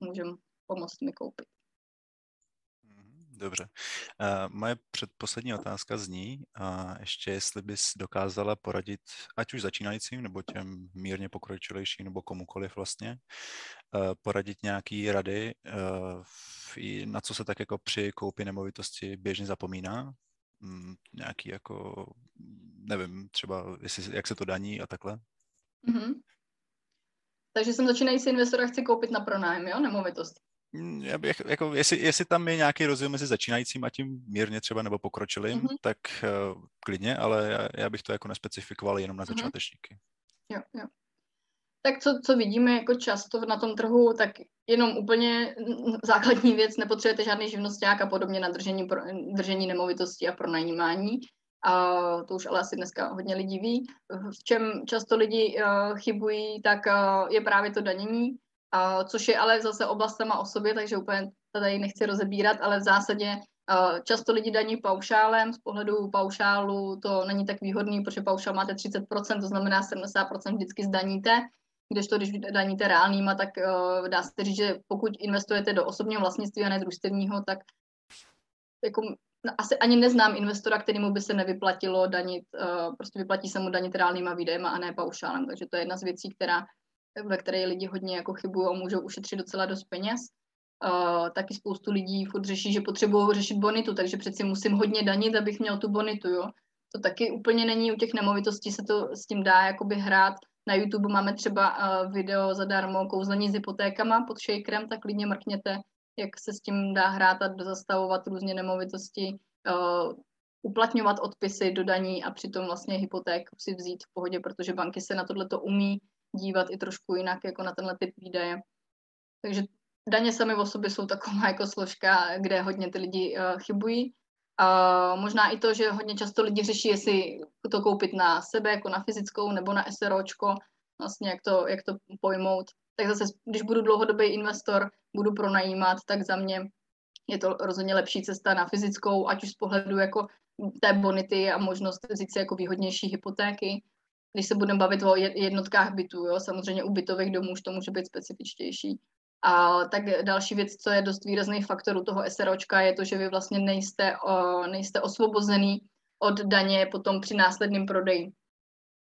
Speaker 3: můžeme pomoct mi koupit.
Speaker 1: Dobře. Uh, moje předposlední otázka zní, uh, ještě jestli bys dokázala poradit, ať už začínajícím, nebo těm mírně pokročilejším, nebo komukoliv vlastně, uh, poradit nějaký rady, uh, na co se tak jako při koupi nemovitosti běžně zapomíná, um, nějaký jako, nevím, třeba jestli, jak se to daní a takhle? Mm-hmm.
Speaker 3: Takže jsem začínající investor a chci koupit na pronájem, jo, nemovitost.
Speaker 1: Mm, já bych, jako, jestli, jestli tam je nějaký rozdíl mezi začínajícím a tím mírně třeba nebo pokročilým, mm-hmm. tak uh, klidně, ale já, já bych to jako nespecifikoval jenom na mhm. začátečníky.
Speaker 3: Mm-hmm. Jo, jo. Tak co, co vidíme jako často na tom trhu, tak jenom úplně základní věc, nepotřebujete žádný živnosták a podobně na držení, pro, držení nemovitosti a pronajímání. A to už ale asi dneska hodně lidí ví. V čem často lidi uh, chybují, tak uh, je právě to danění Uh, což je ale zase oblast sama o sobě, takže úplně tady nechci rozebírat, ale v zásadě uh, často lidi daní paušálem, z pohledu paušálu to není tak výhodný, protože paušál máte 30%, to znamená 70% vždycky zdaníte, kdežto když daníte reálnýma, tak uh, dá se říct, že pokud investujete do osobního vlastnictví a ne družstevního, tak jako asi ani neznám investora, kterému by se nevyplatilo danit, uh, prostě vyplatí se mu danit reálnýma výdejema a ne paušálem, takže to je jedna z věcí, která ve které lidi hodně jako chybují a můžou ušetřit docela dost peněz. Uh, taky spoustu lidí furt řeší, že potřebují řešit bonitu, takže přeci musím hodně danit, abych měl tu bonitu, jo. to taky úplně není, u těch nemovitostí se to s tím dá jakoby hrát. Na YouTube máme třeba uh, video zadarmo kouzlení s hypotékama pod shakerem, tak klidně mrkněte, jak se s tím dá hrát a zastavovat různě nemovitosti, uh, uplatňovat odpisy do daní a přitom vlastně hypoték si vzít v pohodě, protože banky se na tohle to umí dívat i trošku jinak jako na tenhle typ výdaje. Takže daně sami o sobě jsou taková (laughs) jako složka, kde hodně ty lidi uh, chybují. A možná i to, že hodně často lidi řeší, jestli to koupit na sebe, jako na fyzickou, nebo na SROčko, vlastně jak to, jak to pojmout. Tak zase, když budu dlouhodobý investor, budu pronajímat, tak za mě je to rozhodně lepší cesta na fyzickou, ať už z pohledu jako té bonity a možnost vzít si jako výhodnější hypotéky. Když se budeme bavit o jednotkách bytů, jo, samozřejmě u bytových domů už to může být specifičtější. A tak další věc, co je dost výrazný faktor u toho SROčka, je to, že vy vlastně nejste, o, nejste osvobozený od daně potom při následném prodeji.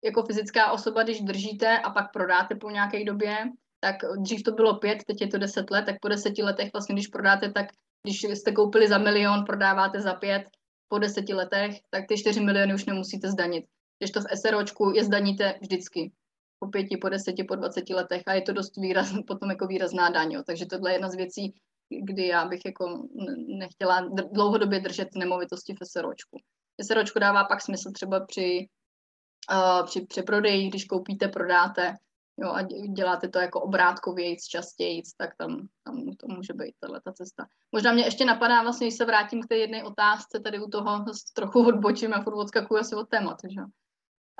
Speaker 3: Jako fyzická osoba, když držíte a pak prodáte po nějaké době, tak dřív to bylo pět, teď je to deset let, tak po deseti letech vlastně, když prodáte, tak když jste koupili za milion, prodáváte za pět, po deseti letech, tak ty čtyři miliony už nemusíte zdanit. Když to v SROčku je zdaníte vždycky po pěti, po deseti, po dvaceti letech a je to dost výraz, (laughs) potom jako výrazná daň. Jo. Takže tohle je jedna z věcí, kdy já bych jako nechtěla dlouhodobě držet nemovitosti v SROčku. SROčku dává pak smysl třeba při, uh, při přeprodeji, když koupíte, prodáte, jo, a děláte to jako obrátkovějíc, častějíc, tak tam, tam to může být tahle ta cesta. Možná mě ještě napadá, vlastně, když se vrátím k té jedné otázce, tady u toho trochu odbočím a furt odskakuju asi od tématu, že?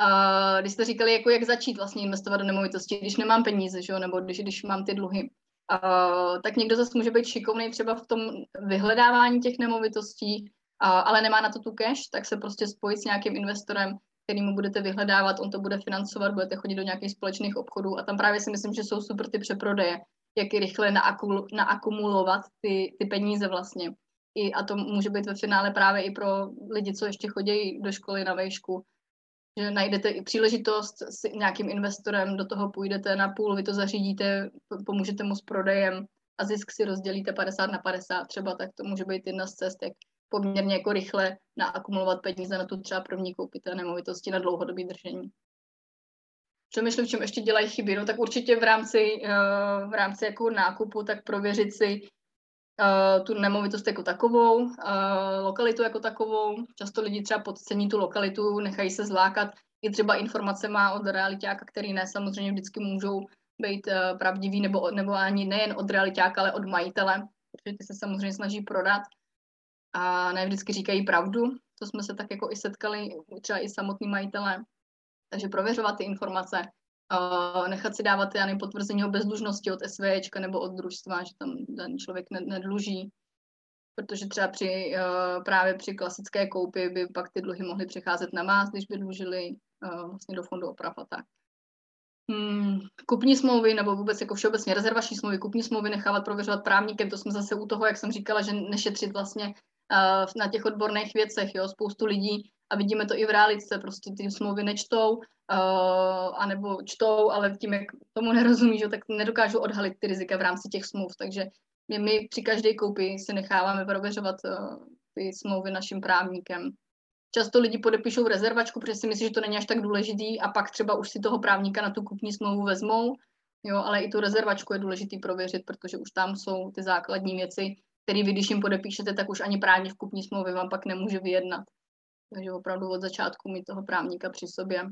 Speaker 3: Uh, když jste říkali, jako jak začít vlastně investovat do nemovitosti, když nemám peníze, že jo, nebo když, když mám ty dluhy, uh, tak někdo zase může být šikovný třeba v tom vyhledávání těch nemovitostí, uh, ale nemá na to tu cash, tak se prostě spojit s nějakým investorem, kterýmu budete vyhledávat, on to bude financovat, budete chodit do nějakých společných obchodů a tam právě si myslím, že jsou super ty přeprodeje, jak rychle naakul, naakumulovat ty, ty peníze vlastně. I, a to může být ve finále právě i pro lidi, co ještě chodí do školy na vejšku, že najdete i příležitost s nějakým investorem, do toho půjdete na půl, vy to zařídíte, pomůžete mu s prodejem a zisk si rozdělíte 50 na 50 třeba, tak to může být jedna z cest, jak poměrně jako rychle naakumulovat peníze na tu třeba první koupité nemovitosti na dlouhodobý držení. Přemýšlím, v čem ještě dělají chyby. No tak určitě v rámci, eh, v rámci jako nákupu, tak prověřit si tu nemovitost jako takovou, uh, lokalitu jako takovou. Často lidi třeba podcení tu lokalitu, nechají se zlákat i třeba informacema od realitáka, který ne samozřejmě vždycky můžou být uh, pravdivý, nebo, nebo ani nejen od realitáka, ale od majitele, protože ty se samozřejmě snaží prodat a ne vždycky říkají pravdu. To jsme se tak jako i setkali, třeba i samotný majitelé. Takže prověřovat ty informace, uh, nechat si dávat já nevím, potvrzení o bezdlužnosti od SVČka nebo od družstva, že tam ten člověk nedluží, protože třeba při, uh, právě při klasické koupi by pak ty dluhy mohly přecházet na vás, když by dlužili uh, vlastně do fondu oprav a tak. Hmm, kupní smlouvy nebo vůbec jako všeobecně rezervační smlouvy, kupní smlouvy nechávat prověřovat právníkem, to jsme zase u toho, jak jsem říkala, že nešetřit vlastně uh, na těch odborných věcech, jo, spoustu lidí a vidíme to i v realitce, prostě ty smlouvy nečtou, uh, anebo čtou, ale tím, jak tomu nerozumí, že, tak nedokážu odhalit ty rizika v rámci těch smluv, takže my, my při každé koupi si necháváme prověřovat uh, ty smlouvy naším právníkem. Často lidi podepíšou rezervačku, protože si myslí, že to není až tak důležitý a pak třeba už si toho právníka na tu kupní smlouvu vezmou, jo, ale i tu rezervačku je důležitý prověřit, protože už tam jsou ty základní věci, které vy, když jim podepíšete, tak už ani právní v kupní smlouvě vám pak nemůže vyjednat. Takže opravdu od začátku mít toho právníka při sobě.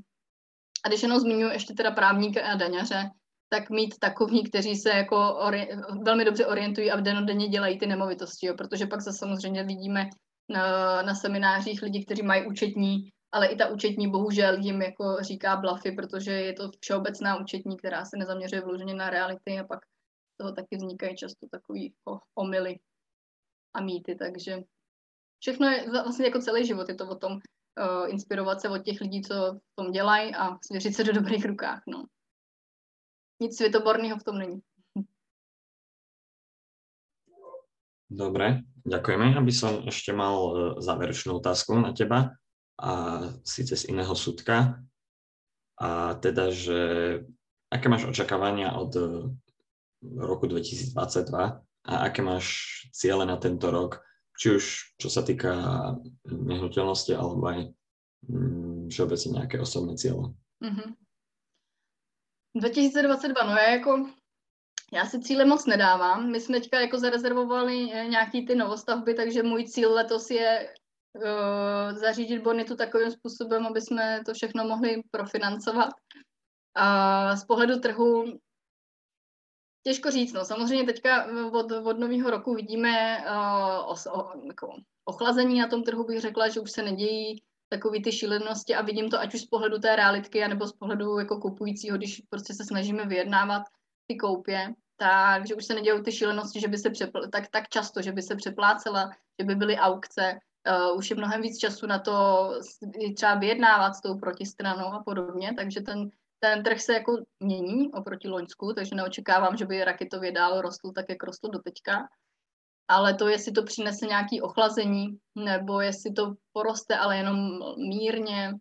Speaker 3: A když jenom zmiňuji ještě teda právníka a daňaře, tak mít takový, kteří se jako ori- velmi dobře orientují a v denodenně dělají ty nemovitosti, jo, protože pak se samozřejmě vidíme na, na seminářích lidi, kteří mají účetní, ale i ta účetní bohužel jim jako říká blafy, protože je to všeobecná účetní, která se nezaměřuje vloženě na reality a pak toho taky vznikají často takový omily a mýty, takže všechno je vlastně jako celý život, je to o tom uh, inspirovat se od těch lidí, co v tom dělají a svěřit se do dobrých rukách, no. Nic světoborného v tom není.
Speaker 2: Dobre, ďakujeme. Aby som ešte mal e, záverečnú otázku na teba, a síce z iného súdka. A teda, že aké máš očakávania od e, roku 2022 a aké máš ciele na tento rok, či už čo sa týka nehnuteľnosti alebo aj mm, všeobecně nějaké osobné cíle.
Speaker 3: Mm-hmm. 2022, no já jako, já si cíle moc nedávám. My jsme teďka jako zarezervovali eh, nějaký ty novostavby, takže můj cíl letos je uh, zařídit bonitu takovým způsobem, aby jsme to všechno mohli profinancovat. A z pohledu trhu těžko říct, no. Samozřejmě teďka od, od nového roku vidíme uh, os, o, jako ochlazení na tom trhu, bych řekla, že už se nedějí takové ty šílenosti a vidím to ať už z pohledu té realitky, anebo z pohledu jako kupujícího, když prostě se snažíme vyjednávat ty koupě, takže už se nedějí ty šílenosti, že by se přepl- tak, tak často, že by se přeplácela, že by byly aukce, uh, už je mnohem víc času na to třeba vyjednávat s tou protistranou a podobně, takže ten, ten trh se jako mění oproti Loňsku, takže neočekávám, že by raketově dál rostl tak, jak rostl do teďka ale to, jestli to přinese nějaké ochlazení, nebo jestli to poroste, ale jenom mírně,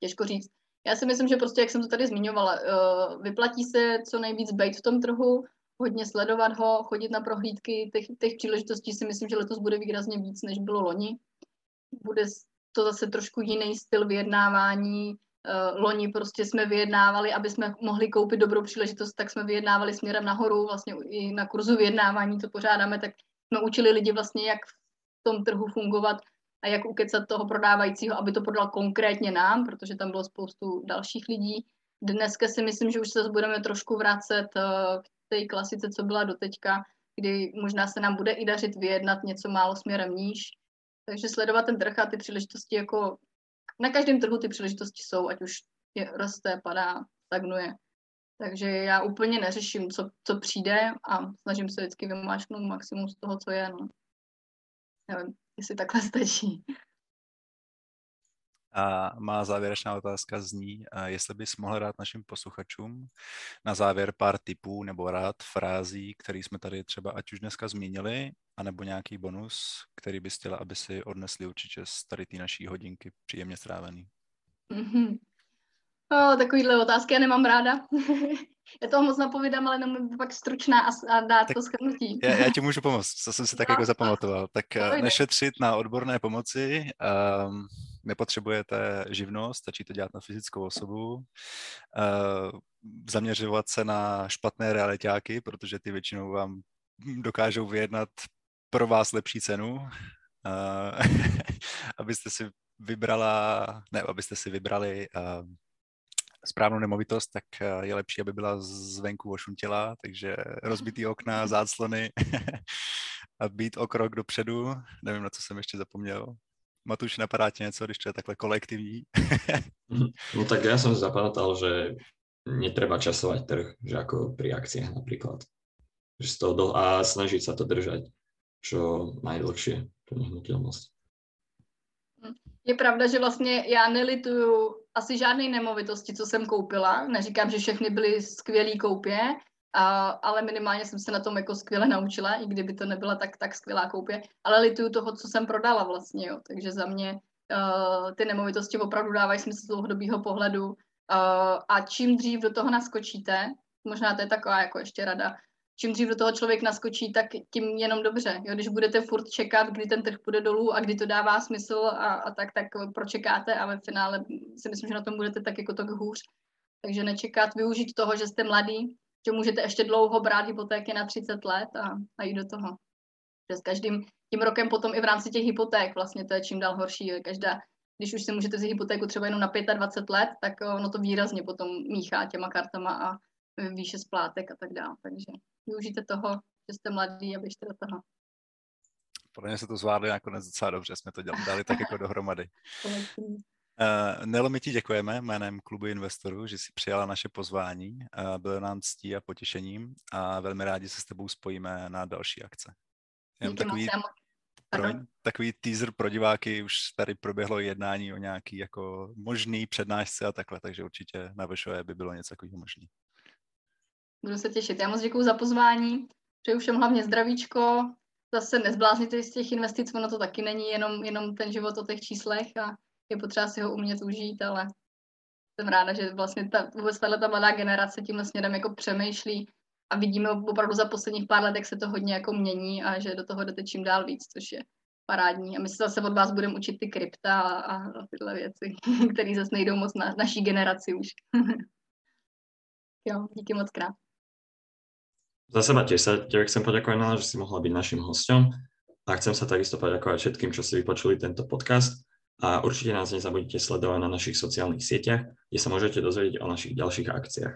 Speaker 3: těžko říct. Já si myslím, že prostě, jak jsem to tady zmiňovala, eh, vyplatí se co nejvíc být v tom trhu, hodně sledovat ho, chodit na prohlídky. Těch, těch příležitostí si myslím, že letos bude výrazně víc, než bylo loni. Bude to zase trošku jiný styl vyjednávání, loni prostě jsme vyjednávali, aby jsme mohli koupit dobrou příležitost, tak jsme vyjednávali směrem nahoru, vlastně i na kurzu vyjednávání, co pořádáme, tak jsme učili lidi vlastně, jak v tom trhu fungovat a jak ukecat toho prodávajícího, aby to prodal konkrétně nám, protože tam bylo spoustu dalších lidí. Dneska si myslím, že už se budeme trošku vracet uh, k té klasice, co byla doteďka, kdy možná se nám bude i dařit vyjednat něco málo směrem níž. Takže sledovat ten trh a ty příležitosti jako na každém trhu ty příležitosti jsou, ať už je roste, padá, stagnuje. Takže já úplně neřeším, co, co přijde a snažím se vždycky vymáčknout maximum z toho, co je. No. Nevím, jestli takhle stačí.
Speaker 1: A má závěrečná otázka zní, jestli bys mohl dát našim posluchačům na závěr pár tipů nebo rád frází, které jsme tady třeba ať už dneska zmínili, anebo nějaký bonus, který bys chtěla, aby si odnesli určitě z tady té naší hodinky příjemně strávený.
Speaker 3: Mm-hmm. O, takovýhle otázky já nemám ráda. (laughs) já toho moc napovídám, ale nemůžu pak stručná a, a dát tak to schrnutí.
Speaker 1: já, já ti můžu pomoct, co jsem si tak (laughs) no, jako zapamatoval. Tak uh, nešetřit na odborné pomoci, um, nepotřebujete živnost, stačí to dělat na fyzickou osobu, uh, zaměřovat se na špatné realitáky, protože ty většinou vám dokážou vyjednat pro vás lepší cenu, uh, (laughs) abyste si vybrala, ne, abyste si vybrali uh, správnou nemovitost, tak je lepší, aby byla zvenku ošuntělá, takže rozbitý okna, záclony (laughs) a být o krok dopředu. Nevím, na co jsem ještě zapomněl. Matuš, napadá ti něco, když to je takhle kolektivní?
Speaker 2: no tak ja som zapamätal, že netreba časovať trh, že ako pri akciách napríklad. Že z toho do... a snažiť sa to držať čo najdlhšie, tu nehnutelnosť.
Speaker 3: Je pravda, že vlastně já nelituju asi žádné nemovitosti, co jsem koupila. Neříkám, že všechny byly skvělé koupě, a, ale minimálně jsem se na tom jako skvěle naučila, i kdyby to nebyla tak, tak skvělá koupě. Ale lituju toho, co jsem prodala vlastně, jo. Takže za mě uh, ty nemovitosti opravdu dávají smysl z dlouhodobého pohledu. Uh, a čím dřív do toho naskočíte, možná to je taková jako ještě rada, čím dřív do toho člověk naskočí, tak tím jenom dobře. Jo, když budete furt čekat, kdy ten trh půjde dolů a kdy to dává smysl a, a tak, tak pročekáte a ve finále si myslím, že na tom budete tak jako tak hůř. Takže nečekat, využít toho, že jste mladý, že můžete ještě dlouho brát hypotéky na 30 let a, a jít do toho. Že s každým tím rokem potom i v rámci těch hypoték vlastně to je čím dál horší. Každá, když už si můžete vzít hypotéku třeba jenom na 25 let, tak ono to výrazně potom míchá těma kartama a výše splátek a tak dále. Takže využijte toho, že jste mladý a běžte do toho.
Speaker 1: Podle mě se to zvládli nakonec docela dobře, jsme to dělali, dali tak jako dohromady. (laughs) Uh, Nelo, my ti děkujeme jménem klubu investorů, že jsi přijala naše pozvání. Uh, bylo nám ctí a potěšením a velmi rádi se s tebou spojíme na další akce. Jenom takový, promiň, takový teaser pro diváky, už tady proběhlo jednání o nějaký jako možný přednášce a takhle, takže určitě na Vešové by bylo něco takového možný.
Speaker 3: Budu se těšit. Já moc děkuji za pozvání. Přeju všem hlavně zdravíčko. Zase nezblázněte z těch investic, ono to taky není jenom, jenom ten život o těch číslech a je potřeba si ho umět užít, ale jsem ráda, že vlastně ta, vůbec tahle ta mladá generace tímhle směrem jako přemýšlí a vidíme opravdu za posledních pár let, jak se to hodně jako mění a že do toho jdete čím dál víc, což je, parádní. A my se zase od vás budeme učit ty krypta a, a tyhle věci, (laughs) které zase nejdou moc na naší generaci už. (laughs) jo, díky moc krát.
Speaker 2: Za seba tiež sa tebe chcem poďakovať, že si mohla byť našim hostom a chcem sa takisto poďakovať všetkým, čo si vypočuli tento podcast a určite nás nezabudnite sledovať na našich sociálnych sieťach, kde sa môžete dozvedieť o našich ďalších akciách.